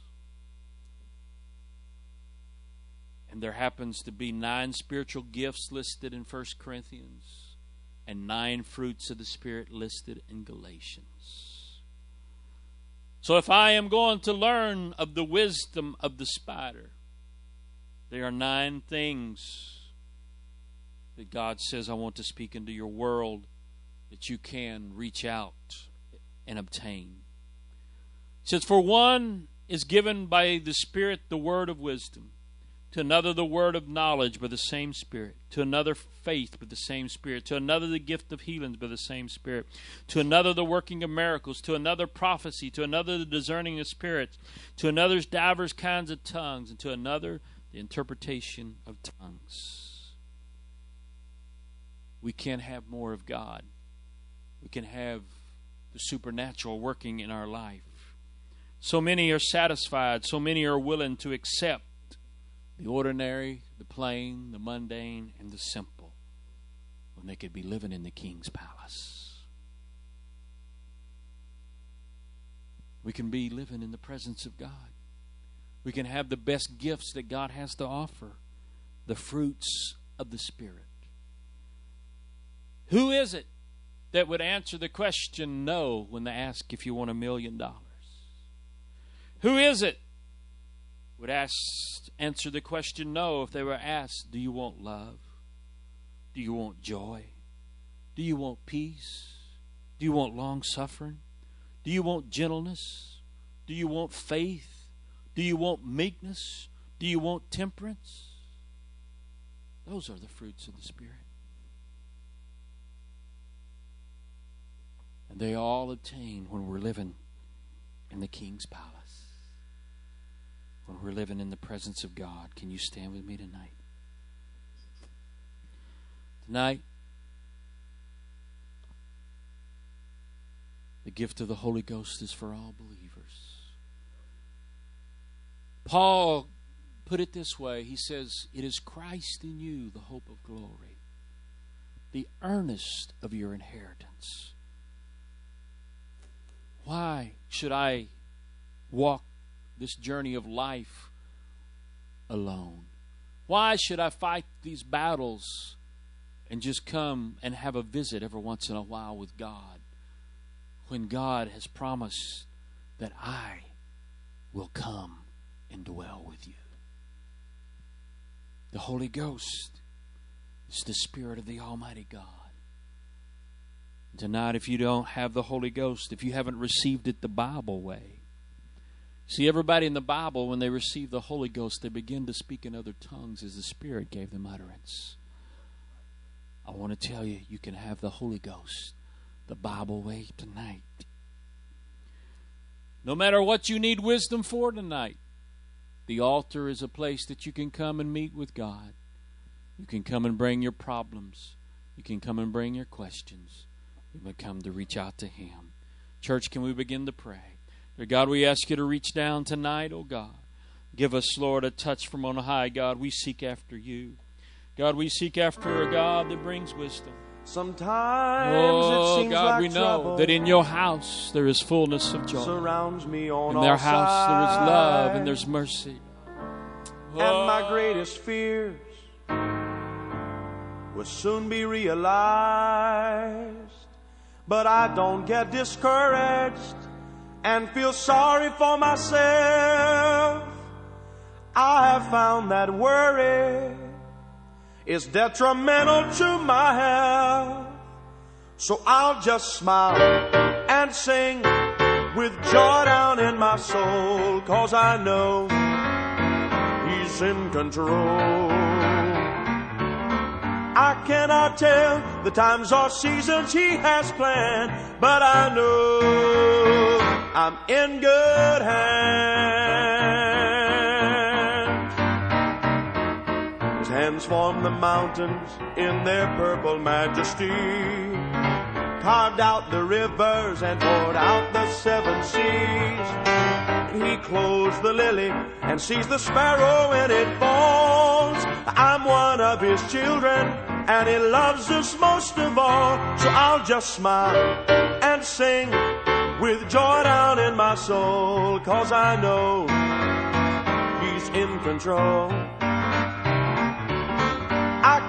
And there happens to be nine spiritual gifts listed in 1 Corinthians and nine fruits of the Spirit listed in Galatians. So if I am going to learn of the wisdom of the spider, there are nine things that God says, I want to speak into your world that you can reach out and obtain. He says, For one is given by the Spirit the word of wisdom, to another the word of knowledge by the same Spirit, to another faith by the same Spirit, to another the gift of healings by the same Spirit, to another the working of miracles, to another prophecy, to another the discerning of spirits, to another divers kinds of tongues, and to another the interpretation of tongues. We can have more of God. We can have the supernatural working in our life. So many are satisfied, so many are willing to accept the ordinary, the plain, the mundane, and the simple when they could be living in the king's palace. We can be living in the presence of God. We can have the best gifts that God has to offer the fruits of the Spirit. Who is it that would answer the question no when they ask if you want a million dollars? Who is it would ask, answer the question no if they were asked, Do you want love? Do you want joy? Do you want peace? Do you want long suffering? Do you want gentleness? Do you want faith? Do you want meekness? Do you want temperance? Those are the fruits of the Spirit. And they all obtain when we're living in the King's palace when we're living in the presence of God. Can you stand with me tonight? Tonight, the gift of the Holy Ghost is for all believers. Paul put it this way He says, It is Christ in you, the hope of glory, the earnest of your inheritance. Why should I walk this journey of life alone? Why should I fight these battles and just come and have a visit every once in a while with God when God has promised that I will come and dwell with you? The Holy Ghost is the Spirit of the Almighty God. Tonight, if you don't have the Holy Ghost, if you haven't received it the Bible way, See, everybody in the Bible, when they receive the Holy Ghost, they begin to speak in other tongues as the Spirit gave them utterance. I want to tell you, you can have the Holy Ghost the Bible way tonight. No matter what you need wisdom for tonight, the altar is a place that you can come and meet with God. You can come and bring your problems. You can come and bring your questions. You can come to reach out to Him. Church, can we begin to pray? Dear God, we ask you to reach down tonight, oh God. Give us, Lord, a touch from on high, God. We seek after you. God, we seek after a God that brings wisdom. Sometimes oh, it seems God, like we know that in your house there is fullness of joy. surrounds me on In their house there is love and there's mercy. and my Oh, greatest fears will soon be realized. But I don't get discouraged and feel sorry for myself. I have found that worry is detrimental to my health. So I'll just smile and sing with joy down in my soul, cause I know He's in control. I cannot tell the times or seasons He has planned, but I know I'm in good hands. His hands form the mountains in their purple majesty, carved out the rivers and poured out the seven seas. He clothes the lily and sees the sparrow when it falls. I'm one of his children and he loves us most of all. So I'll just smile and sing with joy down in my soul. Cause I know he's in control.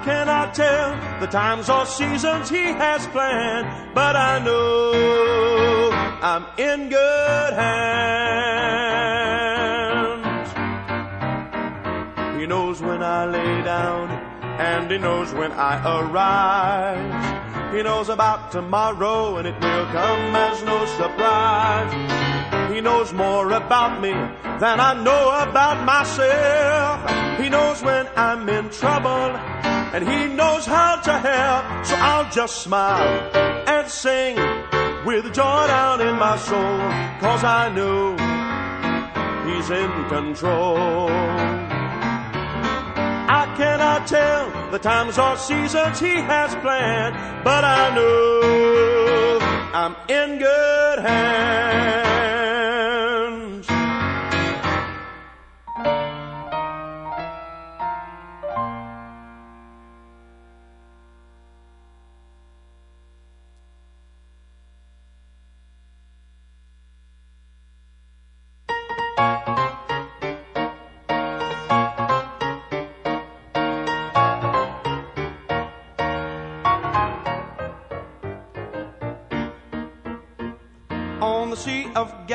I cannot tell the times or seasons he has planned, but I know I'm in good hands. He knows when I lay down, and he knows when I arise. He knows about tomorrow, and it will come as no surprise. He knows more about me than I know about myself. He knows when I'm in trouble and he knows how to help. So I'll just smile and sing with joy down in my soul, cause I know he's in control. I cannot tell the times or seasons he has planned, but I know I'm in good hands.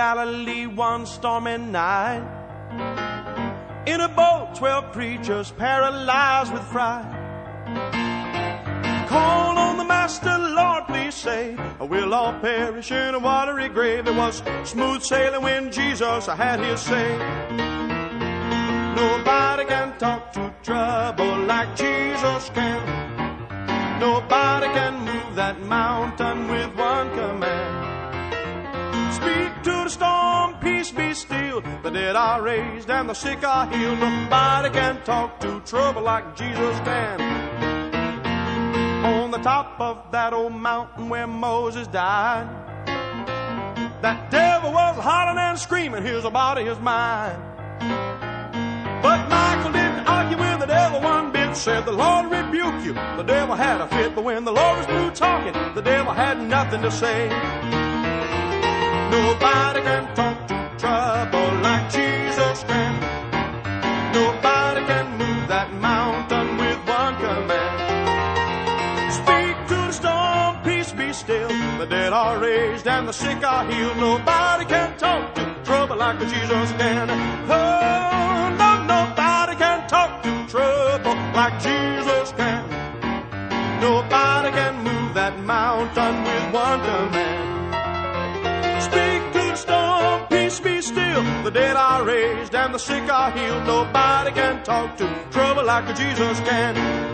Galilee one stormy night. In a boat, twelve preachers paralyzed with fright. Call on the Master, Lord, please save. We'll all perish in a watery grave. It was smooth sailing when Jesus had his say. Nobody can talk to trouble like Jesus can. Nobody can move that mountain with one command. Speak to the storm, peace be still. The dead are raised and the sick are healed. Nobody can talk to trouble like Jesus can. On the top of that old mountain where Moses died, that devil was hollering and screaming, Here's a body, here's mine. But Michael didn't argue with the devil one bit. Said the Lord rebuke you. The devil had a fit, but when the Lord was through talking, the devil had nothing to say. Nobody can talk to trouble like Jesus can. Nobody can move that mountain with one command. Speak to the storm, peace be still. The dead are raised and the sick are healed. Nobody can talk to trouble like Jesus can. Oh, no, nobody can talk to trouble like Jesus can. Nobody can move that mountain with one command. Be still. The dead are raised and the sick are healed. Nobody can talk to trouble like a Jesus can.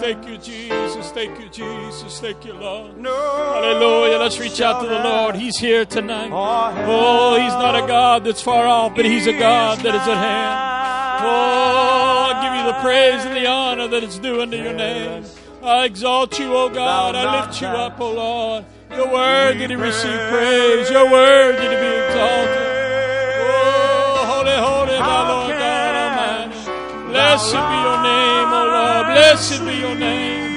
Thank you, Jesus. Thank you, Jesus. Thank you, Lord. No Hallelujah. Let's reach out to the Lord. He's here tonight. Oh, Oh, He's not a God that's far off, but He's a God that is at hand. Oh, I give you the praise and the honor that is due unto your name. I exalt you, O God. I lift you up, O Lord. You're worthy to receive praise. You're worthy to be exalted. Oh, holy, holy, thou Lord God Almighty. Blessed be your name, O Lord. Blessed be your name.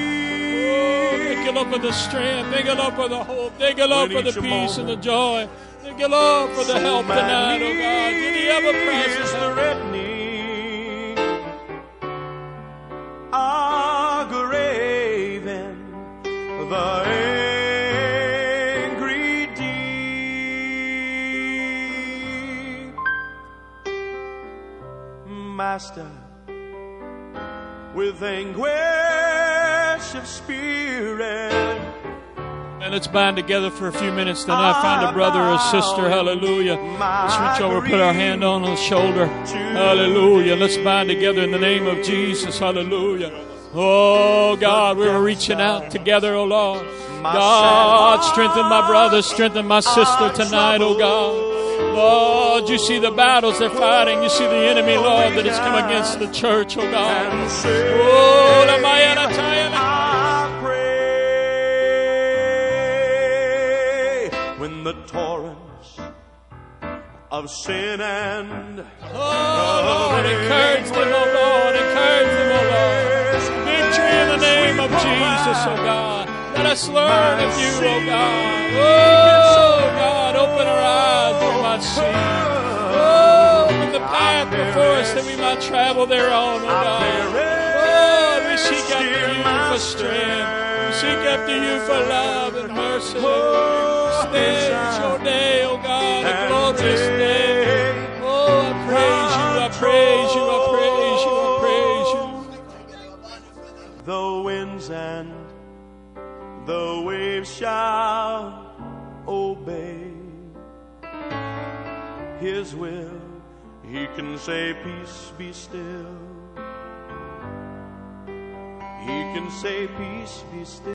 Oh, thank you, Lord, for the strength. Thank you, Lord, for the hope. Thank you, Lord, for the peace and the joy. Thank you, Lord, for the help tonight, oh God. You're the ever the help. Ah, graven, the angry deep. Master, with anguish of spirit. And let's bind together for a few minutes. Then I find a brother or a sister. Hallelujah. Let's reach over, put our hand on the shoulder. Hallelujah. Let's bind together in the name of Jesus. Hallelujah. Oh God, we're reaching out together, oh Lord. God, strengthen my brother, strengthen my sister tonight, oh God. Lord, you see the battles they're fighting. You see the enemy, Lord, that has come against the church, oh God. Oh, la mayana tayana. I pray when the torrents of sin and Oh, Lord, encourage them, oh Lord, encourage Jesus, oh God. Let us learn of you, oh God. Oh, God, open our eyes that we might see. Oh, open the path before us that we might travel thereon, oh God. Oh, we seek after you for strength. We seek after you for love and mercy. This is your day, oh God, a glorious day. Oh, I praise you, I praise you, I praise you, I praise you. the and the waves shall obey his will. He can say, Peace be still. He can say, Peace be still.